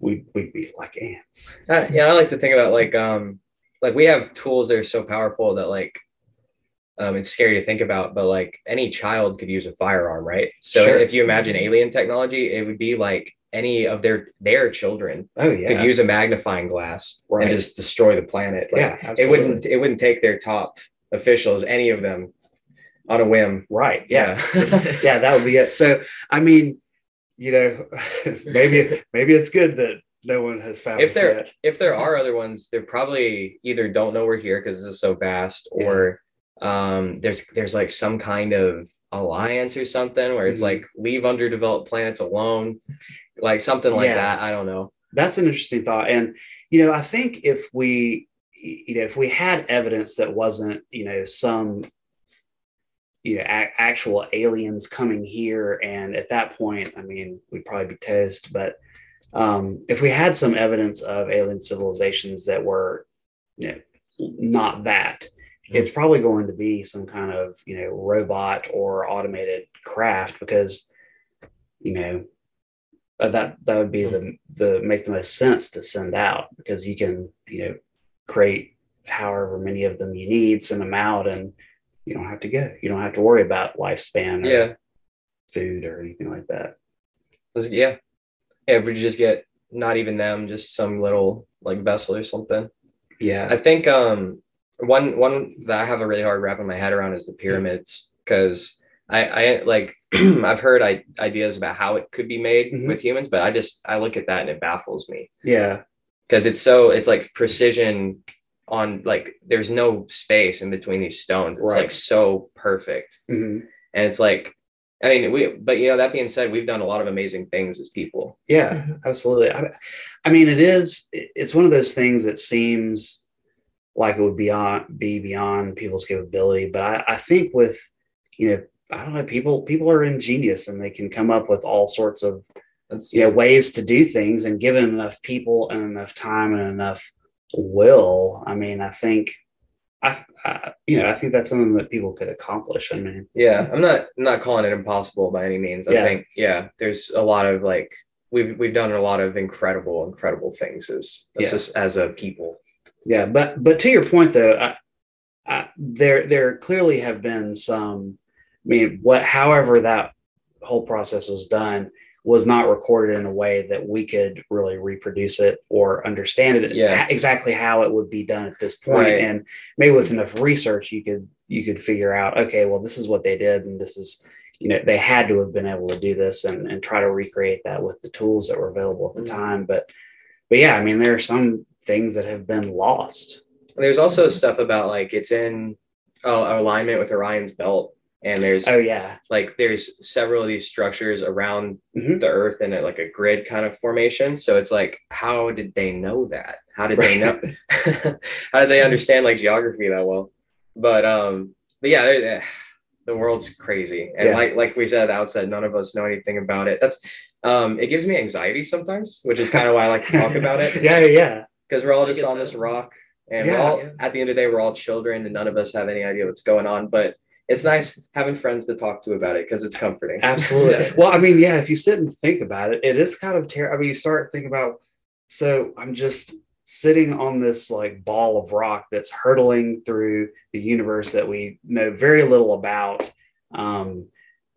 we we'd be like ants. Uh, yeah, I like to think about like um like we have tools that are so powerful that like um it's scary to think about, but like any child could use a firearm, right? So Sure. if you imagine alien technology, it would be like any of their their children Oh yeah, could use a magnifying glass Right. and just destroy the planet. Like, yeah, it wouldn't it wouldn't take their top officials, any of them, on a whim. Right. Yeah. Yeah. *laughs* Just- yeah, that would be it. So, I mean, you know, *laughs* maybe maybe it's good that no one has found if there yet. if there are other ones, they probably either don't know we're here because this is so vast, Yeah. or um there's there's like some kind of alliance or something where it's Mhm. like leave underdeveloped planets alone, like something like Yeah. that. I don't know. That's an interesting thought. And you know, I think if we you know, if we had evidence that wasn't, you know, some you know, a- actual aliens coming here and at that point, I mean, we'd probably be toast, but um if we had some evidence of alien civilizations that were you know not that it's probably going to be some kind of you know robot or automated craft because you know uh, that that would be the the make the most sense to send out because you can you know create however many of them you need send them out and you don't have to go you don't have to worry about lifespan or Yeah. food or anything like that Let's- yeah. Yeah, we just get not even them, just some little like vessel or something. yeah I think um one one that I have a really hard wrap wrapping my head around is the pyramids because I I like *clears throat* I've heard I, ideas about how it could be made Mhm. with humans, but I just I look at that and it baffles me yeah because it's so it's like precision on like there's no space in between these stones. It's Right. like so perfect, Mhm. and it's like I mean we but you know that being said, we've done a lot of amazing things as people. Yeah, Mhm. absolutely. I, I mean, it is. It's one of those things that seems like it would be on be beyond people's capability, but I, I think with you know, I don't know, people people are ingenious and they can come up with all sorts of That's you know ways to do things, and given enough people and enough time and enough will, I mean, I think. I, I, you know, I think that's something that people could accomplish. I mean, Yeah, I'm not I'm not calling it impossible by any means. I Yeah. think yeah, there's a lot of like we've we've done a lot of incredible incredible things as as, Yeah. as a people. Yeah, but but to your point though, I, I, there there clearly have been some. I mean, what however that whole process was done was not recorded in a way that we could really reproduce it or understand it Yeah. exactly how it would be done at this point. Right. And maybe with enough research, you could you could figure out, okay, well, this is what they did, and this is you know they had to have been able to do this and and try to recreate that with the tools that were available at the Mhm. time. But but yeah, I mean, there are some things that have been lost. There's also stuff about like it's in uh, alignment with Orion's belt, and there's Oh yeah, like there's several of these structures around Mhm. the Earth in a, like a grid kind of formation. So it's like, how did they know that? How did they know? *laughs* how did they understand like geography that well? But um, but yeah, they- the world's crazy, and Yeah. like like we said at the outset, none of us know anything about it. That's um, it gives me anxiety sometimes, which is kind of why I like to talk about it *laughs* yeah, yeah, because we're all just on that. this rock and Yeah, all yeah. at the end of the day we're all children and none of us have any idea what's going on but it's nice having friends to talk to about it because it's comforting absolutely. Yeah. *laughs* Well, I mean, yeah, if you sit and think about it, it is kind of terrible. I mean, you start thinking about. So I'm just sitting on this like ball of rock that's hurtling through the universe that we know very little about, um,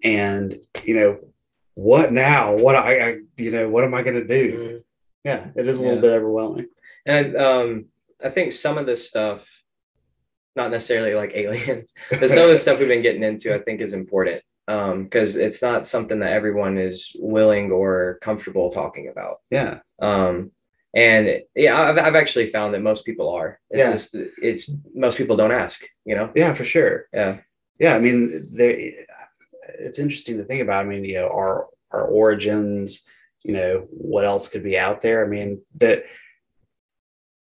and you know, what now? What I, I you know, what am I going to do? Mhm. Yeah, it is a little Yeah. bit overwhelming. and um i think some of this stuff not necessarily like aliens, *laughs* but some of the stuff we've been getting into i think is important um because it's not something that everyone is willing or comfortable talking about. Yeah, um and yeah i've, I've actually found that most people are. It's Yeah. just it's most people don't ask you know? Yeah, for sure. yeah. Yeah i mean there it's interesting to think about i mean you know our our origins you know what else could be out there? I mean that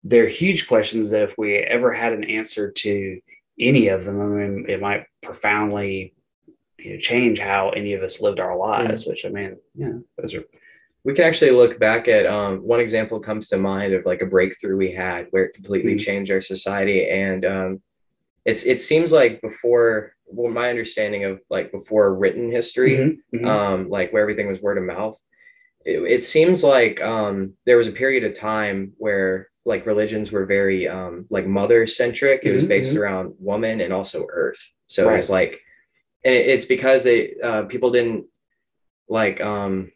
they're huge questions that if we ever had an answer to any of them i mean it might profoundly you know, change how any of us lived our lives which i mean yeah those are we can actually look back at um, one example comes to mind of like a breakthrough we had where it completely Mhm. changed our society and um, it's it seems like before well my understanding of like before written history Mhm, mhm. um, like where everything was word of mouth it, it seems like um, there was a period of time where like religions were very um, like mother centric it was Mhm, based mhm. around woman and also earth. So it was like and it- it's because they uh, people didn't like um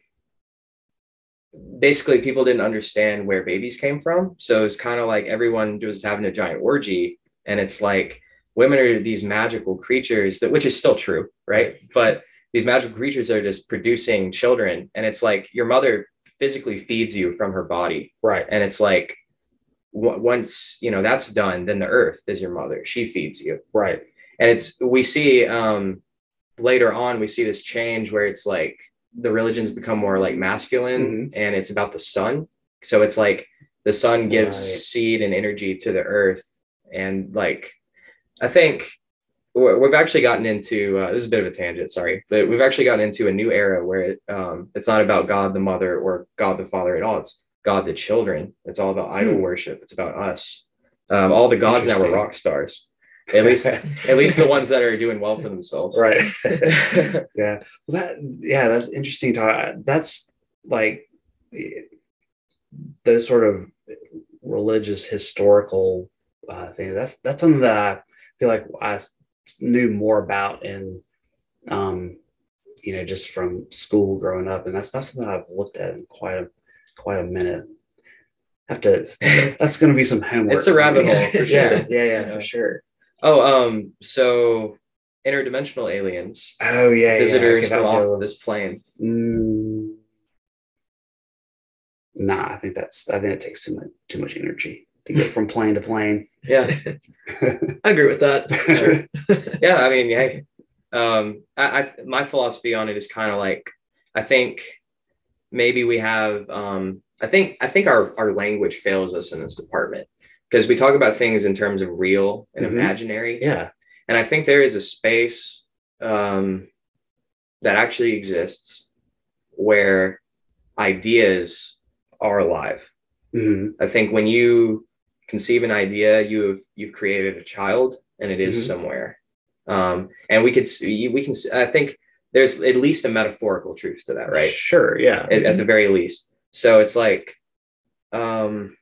basically people didn't understand where babies came from. So it's kind of like everyone was having a giant orgy and it's like women are these magical creatures that which is still true right? But these magical creatures are just producing children and it's like your mother physically feeds you from her body. Right. and it's like once you know that's done then the earth is your mother. She feeds you. Right. and it's we see um later on we see this change where it's like the religions become more like masculine and it's about the sun. So it's like the sun gives Right. seed and energy to the earth. And like i think we- we've actually gotten into uh, this is a bit of a tangent sorry but we've actually gotten into a new era where it, um, it's not about god the mother or god the father at all. It's god the children it's all about idol Hmm. worship it's about us um, all the gods now are rock stars at least *laughs* at least the ones that are doing well for themselves Right. *laughs* *laughs* yeah. Well, that yeah, that's interesting. To, that's like those sort of religious historical uh, things. That's that's something that I feel like i knew more about in, um, you know, just from school growing up, and that's not something I've looked at in quite a quite a minute. Have to. *laughs* That's going to be some homework. It's a rabbit hole, for *laughs* yeah, sure. yeah, yeah, Yeah. for sure. oh um so interdimensional aliens Oh yeah, yeah. visitors Okay, from was the other off this plane Mm, nah, I think that's I think it takes too much too much energy to get from plane to plane. yeah *laughs* I agree with that. Sure. yeah i mean yeah um I, I my philosophy on it is kind of like i think maybe we have um i think i think our our language fails us in this department because we talk about things in terms of real and Mhm. imaginary yeah, and i think there is a space um that actually exists where ideas are alive Mhm. I think when you conceive an idea, you've you've created a child, and it is Mhm. somewhere. Um, and we could see, we can. I think there's at least a metaphorical truth to that, right? Sure, yeah. At, at the very least. So it's like, um,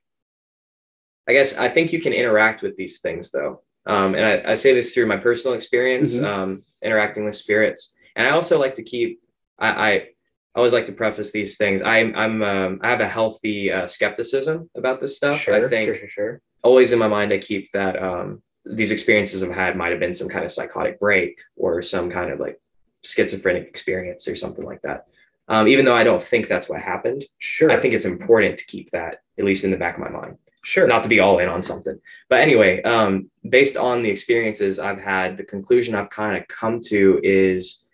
I guess I think you can interact with these things though, um, and I, I say this through my personal experience, Mhm. um, interacting with spirits, and I also like to keep. I, I always like to preface these things. I'm I'm um, I have a healthy uh, skepticism about this stuff. sure, I think sure, sure, sure. always in my mind I keep that um, these experiences I've had might have been some kind of psychotic break or some kind of like schizophrenic experience or something like that. Um, even though I don't think that's what happened, Sure. I think it's important to keep that at least in the back of my mind, sure. not to be all in on something. But anyway, um, based on the experiences I've had, the conclusion I've kind of come to is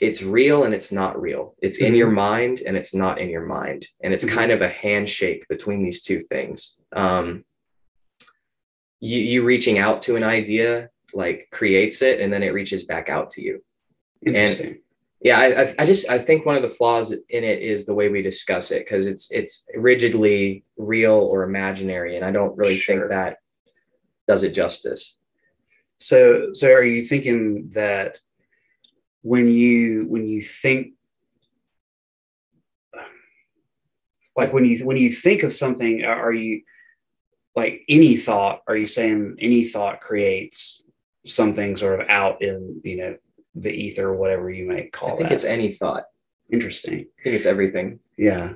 it's real and it's not real. It's in Mhm. your mind and it's not in your mind. And it's Mhm. kind of a handshake between these two things. Um, you, you reaching out to an idea like creates it and then it reaches back out to you. Interesting. Yeah, I, I, I just I think one of the flaws in it is the way we discuss it because it's it's rigidly real or imaginary, and I don't really Sure. think that does it justice. So, so are you thinking that when you when you think like when you when you think of something, are you like any thought? Are you saying any thought creates something sort of out in you know the ether, whatever you might call it. I think that? it's any thought. interesting. I think it's everything. Yeah.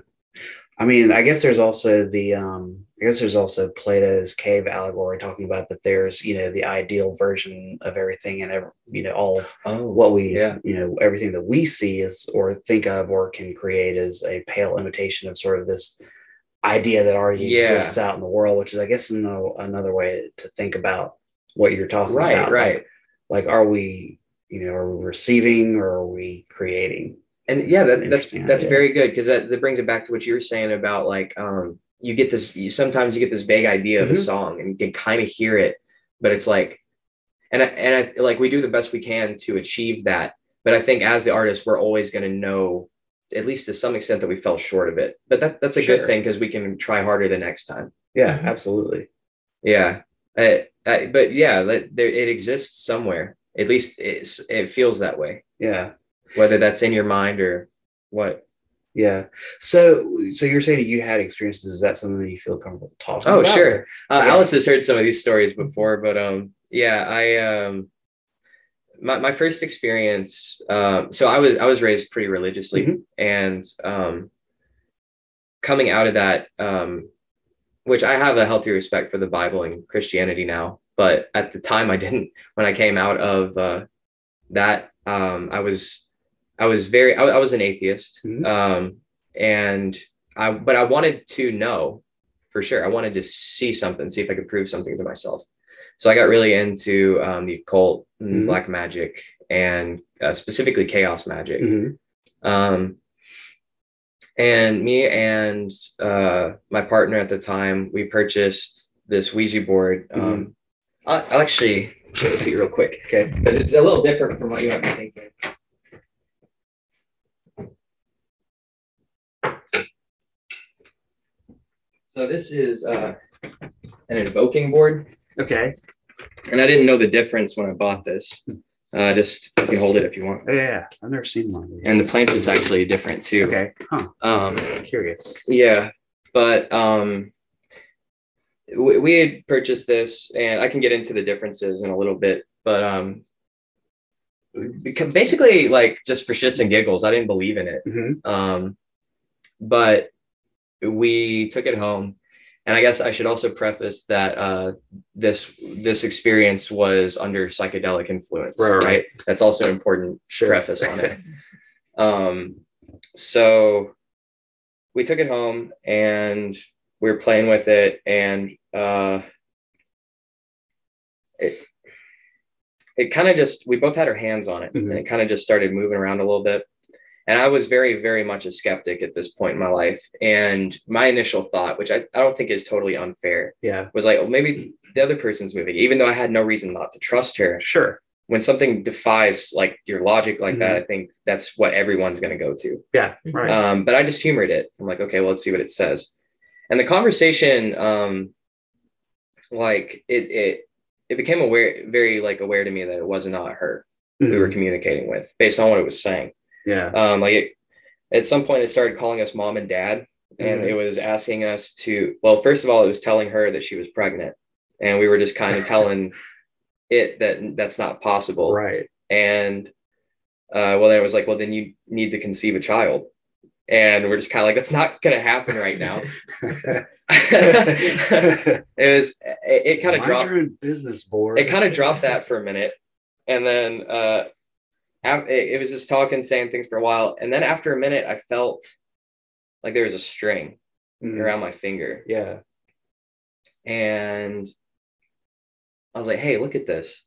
I mean, I guess there's also the um I guess there's also Plato's cave allegory talking about that there's, you know, the ideal version of everything and ever, you know, all of Oh, what we yeah. you know, everything that we see is or think of or can create is a pale imitation of sort of this idea that already Yeah. exists out in the world, which is I guess no, another way to think about what you're talking right, about. right. Like, like are we, you know, are we receiving or are we creating? and yeah that, that's that's idea. very good because that, that brings it back to what you were saying about like um you get this you, sometimes you get this vague idea of a Mhm. song and you can kind of hear it but it's like and I, and I, like we do the best we can to achieve that but i think as the artist we're always going to know at least to some extent that we fell short of it but that, that's a Sure. good thing because we can try harder the next time Yeah, Mhm. absolutely. yeah I, I, but yeah that, there, it exists somewhere at least it's, it feels that way Yeah. whether that's in your mind or what Yeah. So, so you're saying you had experiences. Is that something that you feel comfortable talking Oh, about? Oh, sure. Uh, Yeah. Alice has heard some of these stories before, but um, yeah, I um, my my first experience. Um, so I was I was raised pretty religiously, Mhm. and um, coming out of that, um, which I have a healthy respect for the Bible and Christianity now. But at the time I didn't. When I came out of uh, that, um, I was I was very I, I was an atheist, Mhm. um, and I but I wanted to know for sure. I wanted to see something, see if I could prove something to myself. So I got really into um, the occult, and Mhm. black magic, and uh, specifically chaos magic. Mhm. Um, and me and uh, my partner at the time, we purchased this Ouija board. Um, I'll, I'll actually show it to you real quick Okay. because it's a little different from what you might be thinking. So this is uh, an invoking board, Okay. and I didn't know the difference when I bought this. Uh, just you can hold it if you want. Oh, yeah. I've never seen one. these. And the planket's actually different too. Okay. Huh. Um, Curious. yeah, but um, we, we had purchased this, and I can get into the differences in a little bit, but um, basically, like just for shits and giggles, I didn't believe in it. Mhm. Um, but we took it home, and I guess I should also preface that uh, this this experience was under psychedelic influence, Right, right, right. That's also an important Sure. preface on it. *laughs* um, so we took it home and we were playing with it, and uh, it it kind of just we both had our hands on it, Mhm. and it kind of just started moving around a little bit. And I was very, very much a skeptic at this point in my life. And my initial thought, which I, I don't think is totally unfair, Yeah. was like, oh, maybe the other person's moving, even though I had no reason not to trust her. Sure. When something defies like your logic like that, Mhm. I think that's what everyone's going to go to. Yeah. Right. Um, but I just humored it. I'm like, okay, well, let's see what it says. And the conversation, um, like it, it, it became aware, very like aware to me that it was not her we were Mhm. communicating with based on what it was saying. Yeah. Um, like it, at some point, it started calling us mom and dad, and Mhm. it was asking us to. Well, first of all, it was telling her that she was pregnant, and we were just kind of *laughs* telling it that that's not possible. Right. And uh, well, then it was like, well, then you need to conceive a child, and we're just kind of like, that's not going to happen right now. *laughs* *laughs* it was. It, it kind of dropped business board. it kind of dropped that for a minute and then uh it, was just talking saying things for a while and then after a minute i felt like there was a string Mhm. around my finger Yeah. and i was like hey look at this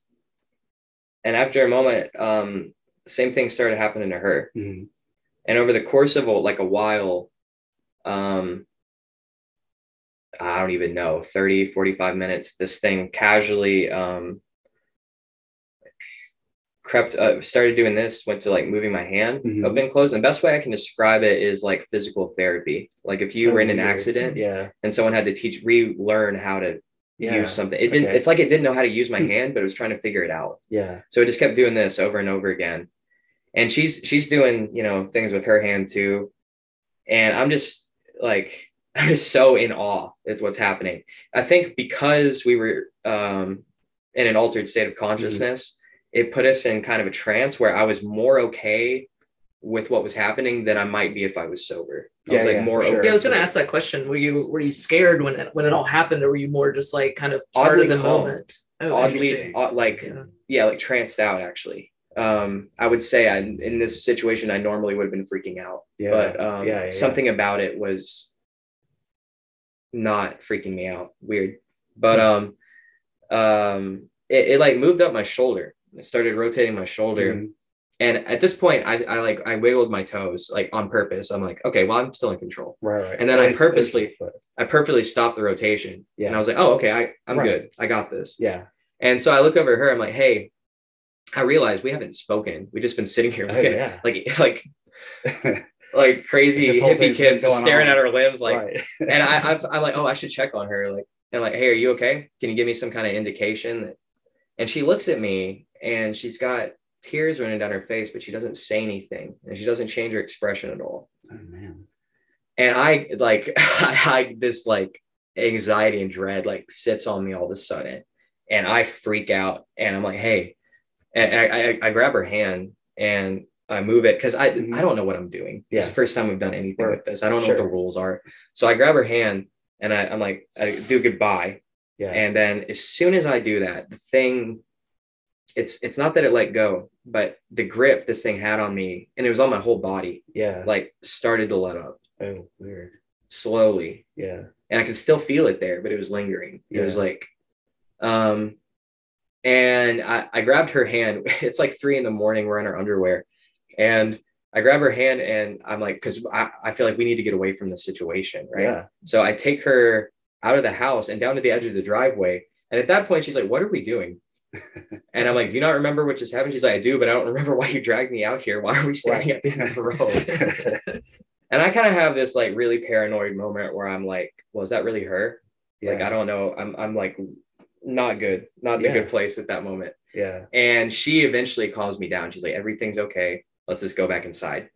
and after a moment um same thing started happening to her Mhm. And over the course of a, like a while um i don't even know 30 45 minutes this thing casually um crept uh, started doing this went to like moving my hand Mhm. open and closed and the best way i can describe it is like physical therapy like if you were in an Weird. accident Yeah. and someone had to teach relearn how to Yeah. use something it didn't Okay. it's like it didn't know how to use my Hmm. hand but it was trying to figure it out Yeah. so it just kept doing this over and over again. And she's she's doing, you know, things with her hand too. And I'm just like *laughs* I'm just so in awe at what's happening. I think because we were um in an altered state of consciousness, it put us in kind of a trance where I was more okay with what was happening than I might be if I was sober. I was Yeah, like yeah, more sure. Yeah, I was gonna ask that question. Were you were you scared when it when it all happened, or were you more just like kind of part Oddly of the calm. moment? Oh, oddly odd, like Yeah. yeah, like tranced out actually. Um, I would say I, in this situation, I normally would have been freaking out, Yeah. but um, yeah, yeah. something about it was not freaking me out. Weird, but um, um, it, it like moved up my shoulder. It started rotating my shoulder, Mhm. and at this point, I, I like I wiggled my toes like on purpose. I'm like, okay, well, I'm still in control. Right. Right. And then I At least- at least purposely- I purposely stopped the rotation, Yeah. and I was like, oh, okay, I I'm Right. good. I got this. Yeah. And so I look over at her. I'm like, hey, I realize we haven't spoken. We've just been sitting here Oh, yeah. like *laughs* like *laughs* like crazy hippie kids staring on. at our limbs. Like, right. *laughs* and I I've, I'm like, oh, I should check on her. Like, and like, hey, are you okay? Can you give me some kind of indication? That... And she looks at me, and she's got tears running down her face, but she doesn't say anything, and she doesn't change her expression at all. Oh man. And I like I, I this like anxiety and dread like sits on me all of a sudden, and I freak out, and I'm like, hey, and I I, I grab her hand and I move it because I Mhm. I don't know what I'm doing. It's Yeah. the first time we've done anything Right. with this. I don't know what the rules are. So I grab her hand and I, I'm like I do goodbye, Yeah. And then as soon as I do that, the thing, it's it's not that it let go, but the grip this thing had on me, and it was on my whole body, yeah. like started to let up oh, weird. slowly. Yeah. And I could still feel it there, but it was lingering. It was like, um, and I, I grabbed her hand. *laughs* It's like three in the morning. We're in our underwear. And I grab her hand and I'm like, because I, I feel like we need to get away from this situation. Right. Yeah. So I take her out of the house and down to the edge of the driveway. And at that point, she's like, What are we doing? *laughs* and I'm like, Do you not remember what just happened? She's like, I do, but I don't *laughs* remember why you dragged me out here. Why are we standing at the end of the road? and I kind of have this like really paranoid moment where I'm like, Well, is that really her? Like, I don't know. I'm, I'm like, not good, not in a good place at that moment. Yeah. And she eventually calms me down. She's like, everything's okay. Let's just go back inside.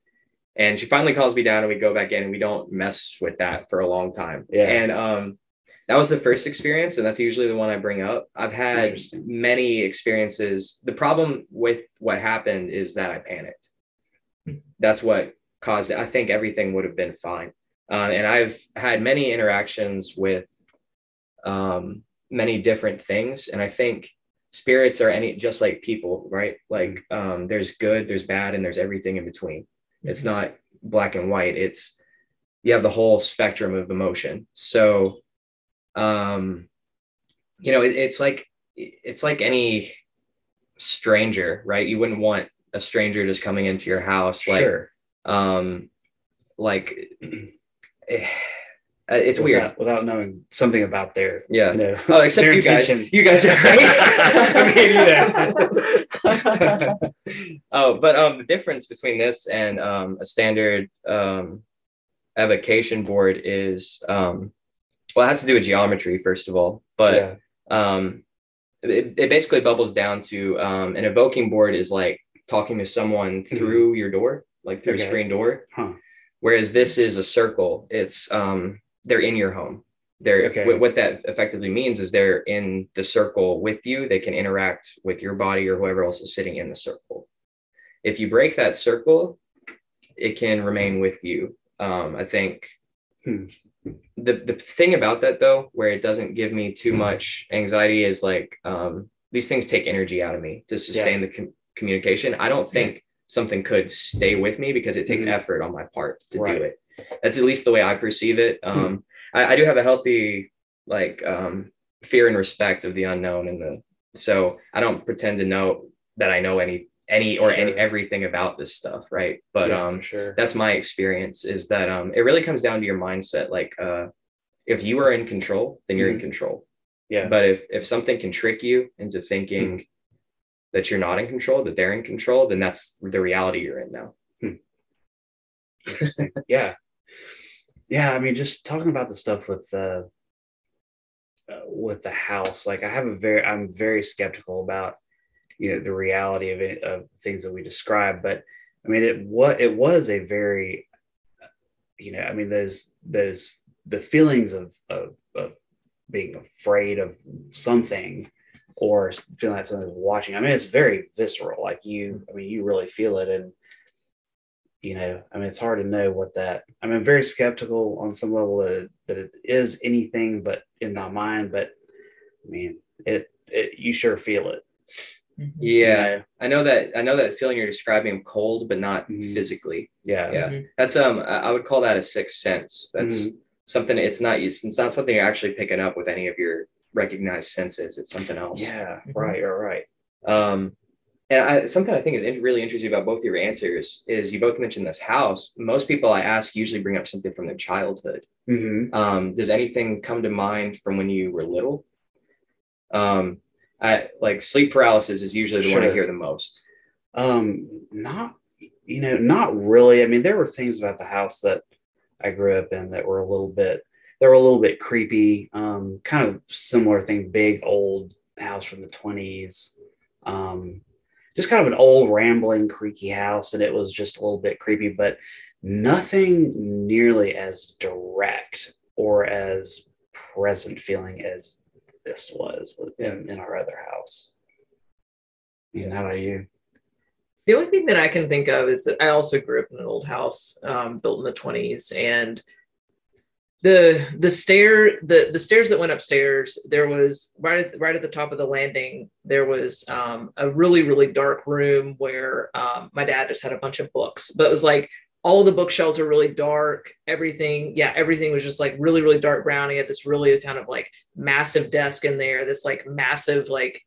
And she finally calls me down and we go back in and we don't mess with that for a long time. Yeah. And um that was the first experience, and that's usually the one I bring up. I've had many experiences. The problem with what happened is that I panicked. That's what caused it. I think everything would have been fine. Uh, and I've had many interactions with um, many different things. And I think spirits are any just like people, right? Like um, there's good, there's bad, and there's everything in between. It's not black and white. It's you have the whole spectrum of emotion. So, um, you know, it, it's like it's like any stranger, right? You wouldn't want a stranger just coming into your house, like, Sure. um, like *clears throat* eh, it's without, weird. without knowing something about their Yeah. you know, Oh, except you guys. You guys are great. *laughs* I mean, know. *laughs* oh, but um, the difference between this and um, a standard um, evocation board is um, well, it has to do with geometry first of all, but yeah. um, it, it basically bubbles down to um, an evoking board is like talking to someone through your door, like through Okay. a screen door. Huh. Whereas this is a circle. It's um, they're in your home. They're Okay. what, what that effectively means is they're in the circle with you. They can interact with your body or whoever else is sitting in the circle. If you break that circle, it can remain with you. Um, I think Hmm. the the thing about that though, where it doesn't give me too much anxiety, is like um, these things take energy out of me to sustain the com- communication. I don't think something could stay with me because it takes Mhm. effort on my part to Right. do it. That's at least the way I perceive it. Um, I, I do have a healthy like um, fear and respect of the unknown, and the so I don't pretend to know that I know any any or any everything about this stuff, right? But Yeah, um, sure. that's my experience is that um, it really comes down to your mindset. Like uh, if you are in control, then you're in Mhm. control. Yeah. But if if something can trick you into thinking that you're not in control, that they're in control, then that's the reality you're in now. Interesting. yeah. Yeah. I mean, just talking about the stuff with the uh, with the house, like I have a very, I'm very skeptical about, you know, the reality of it, of things that we describe. But I mean, it what it was a very, you know, I mean, those those the feelings of of, of being afraid of something or feeling like someone's watching. I mean, it's very visceral. Like you, I mean, you really feel it, and you know, I mean, it's hard to know what that. I mean, I'm very skeptical on some level that it, that it is anything but in my mind. But I mean, it, it you sure feel it. Mhm. you Yeah, know? I know that. I know that feeling you're describing of cold, but not Mhm. physically. yeah, Yeah. Mhm. That's um, I I would call that a sixth sense. That's Mhm. something. It's not. It's, it's not something you're actually picking up with any of your recognized senses. It's something else. yeah, Mhm. right, you're right. Um, and I, something I think is really interesting about both your answers is you both mentioned this house. Most people I ask usually bring up something from their childhood. hmm Um, does anything come to mind from when you were little? Um, I like sleep paralysis is usually the one I hear the most. Um, not you know, not really. I mean, there were things about the house that I grew up in that were a little bit they were a little bit creepy. Um, kind of similar thing, big old house from the twenties. Um, just kind of an old rambling creaky house, and it was just a little bit creepy, but nothing nearly as direct or as present feeling as this was in, in our other house. And how about you? The only thing that I can think of is that I also grew up in an old house um, built in the 20s. And the the stair the the stairs that went upstairs there was right at, right at the top of the landing there was um, a really really dark room where um, my dad just had a bunch of books. But it was like all the bookshelves are really dark everything yeah everything was just like really really dark brown. He had this really kind of like massive desk in there this like massive like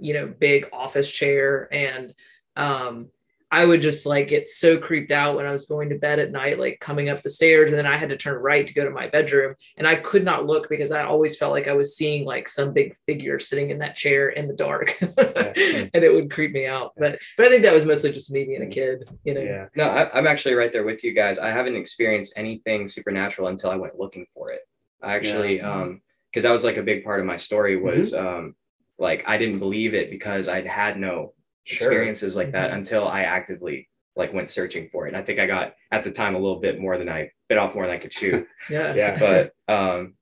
you know big office chair. And um I would just like get so creeped out when I was going to bed at night, like coming up the stairs, and then I had to turn right to go to my bedroom, and I could not look because I always felt like I was seeing like some big figure sitting in that chair in the dark, *laughs* and it would creep me out. But but I think that was mostly just me being a kid, you know. Yeah. No, I, I'm actually right there with you guys. I haven't experienced anything supernatural until I went looking for it. I actually, Yeah. um, because that was like a big part of my story was um, like I didn't believe it because I'd had no experiences like that Mhm. until I actively like went searching for it. And I think I got at the time a little bit more than I bit off more than I could chew. *laughs* Yeah. Yeah. *laughs* but um,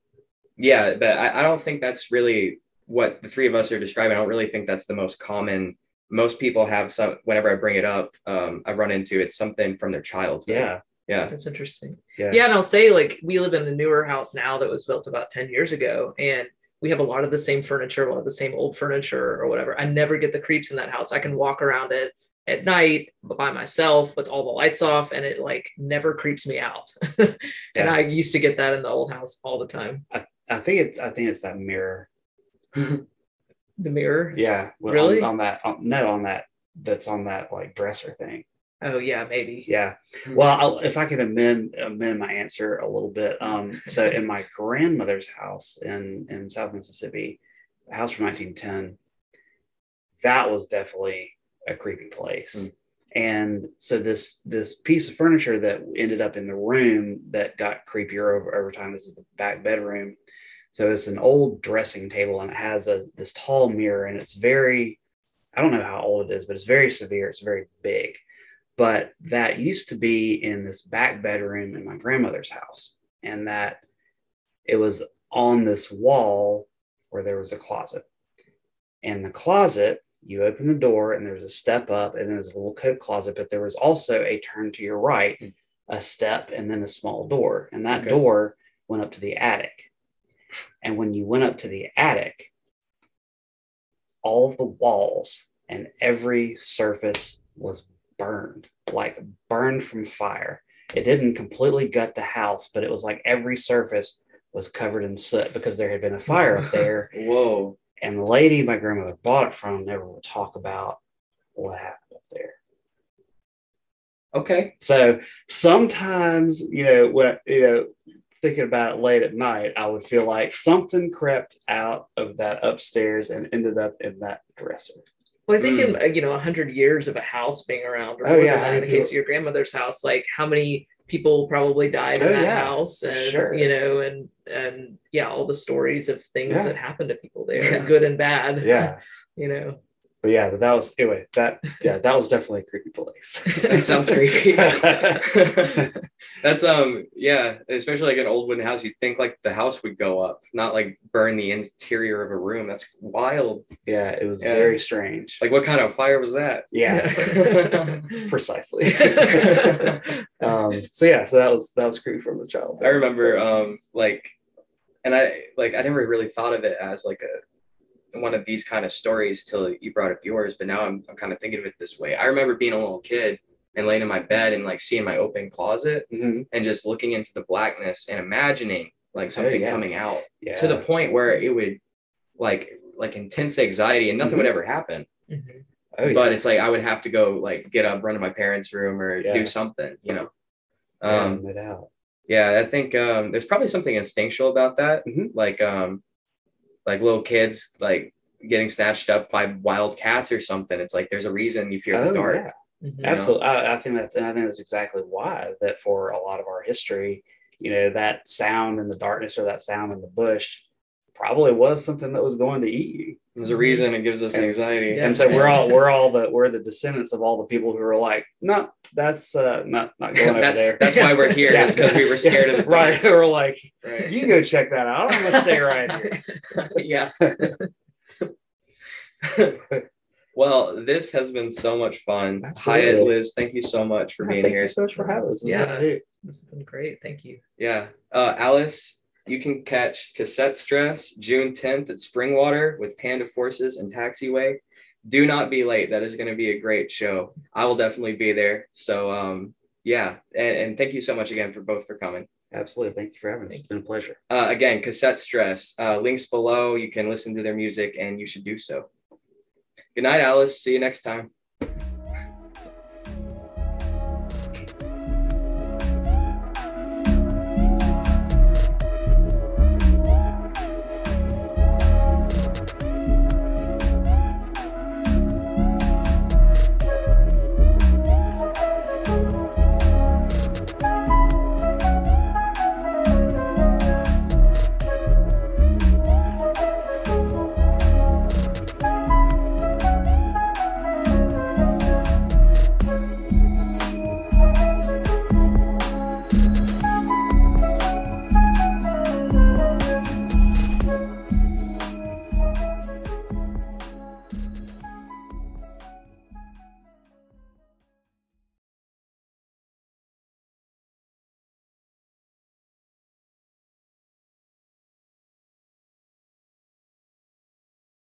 yeah, but I, I don't think that's really what the three of us are describing. I don't really think that's the most common. Most people have some. Whenever I bring it up, um, I run into it's something from their childhood. Yeah. yeah. That's interesting. Yeah. Yeah. and I'll say like we live in a newer house now that was built about 10 years ago and we have a lot of the same furniture, a lot of the same old furniture or whatever. I never get the creeps in that house. I can walk around it at night by myself with all the lights off and it like never creeps me out. *laughs* and Yeah. I used to get that in the old house all the time. I think it's I think it's that mirror. *laughs* The mirror. Yeah. well, Really? On, on that on, no on that that's on that like dresser thing. Oh yeah, maybe. Yeah. Well, I'll, if I could amend amend my answer a little bit. Um, so in my grandmother's house in in South Mississippi, a house from 1910, that was definitely a creepy place. And so this this piece of furniture that ended up in the room that got creepier over over time. This is the back bedroom. So it's an old dressing table and it has a this tall mirror and it's very I don't know how old it is, but it's very severe. It's very big but that used to be in this back bedroom in my grandmother's house. And that it was on this wall where there was a closet. And the closet you open the door and there was a step up and there was a little coat closet but there was also a turn to your right mm. a step and then a small door. And that Okay. door went up to the attic. And when you went up to the attic all of the walls and every surface was burned, like burned from fire. It didn't completely gut the house, but it was like every surface was covered in soot because there had been a fire up *laughs* there. Whoa. And the lady my grandmother bought it from never would talk about what happened up there. Okay. So sometimes, you know, what you know, thinking about it late at night, I would feel like something crept out of that upstairs and ended up in that dresser. Well, I think in uh, you know a hundred years of a house being around, or. Oh, yeah, than in the case of your grandmother's house, like how many people probably died in Oh, that yeah, house, and sure. you know, and and yeah, all the stories of things Yeah. that happened to people there, Yeah. good and bad. Yeah. *laughs* you know. But yeah, but that was anyway, that yeah, that was definitely a creepy place. *laughs* That sounds creepy. *laughs* That's um yeah, especially like an old wooden house. You'd think like the house would go up, not like burn the interior of a room. That's wild. yeah, it was Yeah. very strange. Like what kind of fire was that? yeah, *laughs* precisely. um, so yeah, so that was that was creepy from the child. I remember um like and I like I never really thought of it as like a one of these kind of stories till you brought up yours, but now I'm I'm kind of thinking of it this way. I remember being a little kid and laying in my bed and like seeing my open closet Mhm. and just looking into the blackness and imagining like something Oh, yeah. coming out Yeah. to the point where it would like like intense anxiety and nothing would ever happen. Mhm. oh, yeah. But it's like I would have to go like get up, run to my parents' room or do something, you know. Yeah, Um yeah, I think um there's probably something instinctual about that. Mhm. Like um like little kids like getting snatched up by wild cats or something. It's like there's a reason you fear the Oh, dark. yeah. Mhm. Absolutely. I, I think that's and I think that's exactly why that for a lot of our history, you know, that sound in the darkness or that sound in the bush probably was something that was going to eat you. There's a reason it gives us And- anxiety. Yeah. And so we're all we're all the we're the descendants of all the people who are like, no, that's uh not not going over there. That's why we're here, Yeah. is because we were *laughs* scared of the right. *laughs* We're like, Right. you go check that out. I'm gonna stay right here. *laughs* yeah. well, this has been so much fun. Absolutely. Hyatt, Liz, thank you so much for being Thank here. you so much for having us. This Yeah. what I do. This has been great. Thank you. Yeah. Uh, Alice, you can catch Cassette Stress June 10th at Springwater with Panda Forces and Taxiway. Do not be late. That is going to be a great show. I will definitely be there. So, um, yeah. And, and thank you so much again for both for coming. Absolutely. Thank you for having us. Thank It's been a pleasure. Uh, again, Cassette Stress, uh, links below. You can listen to their music and you should do so. Good night, Alice. See you next time.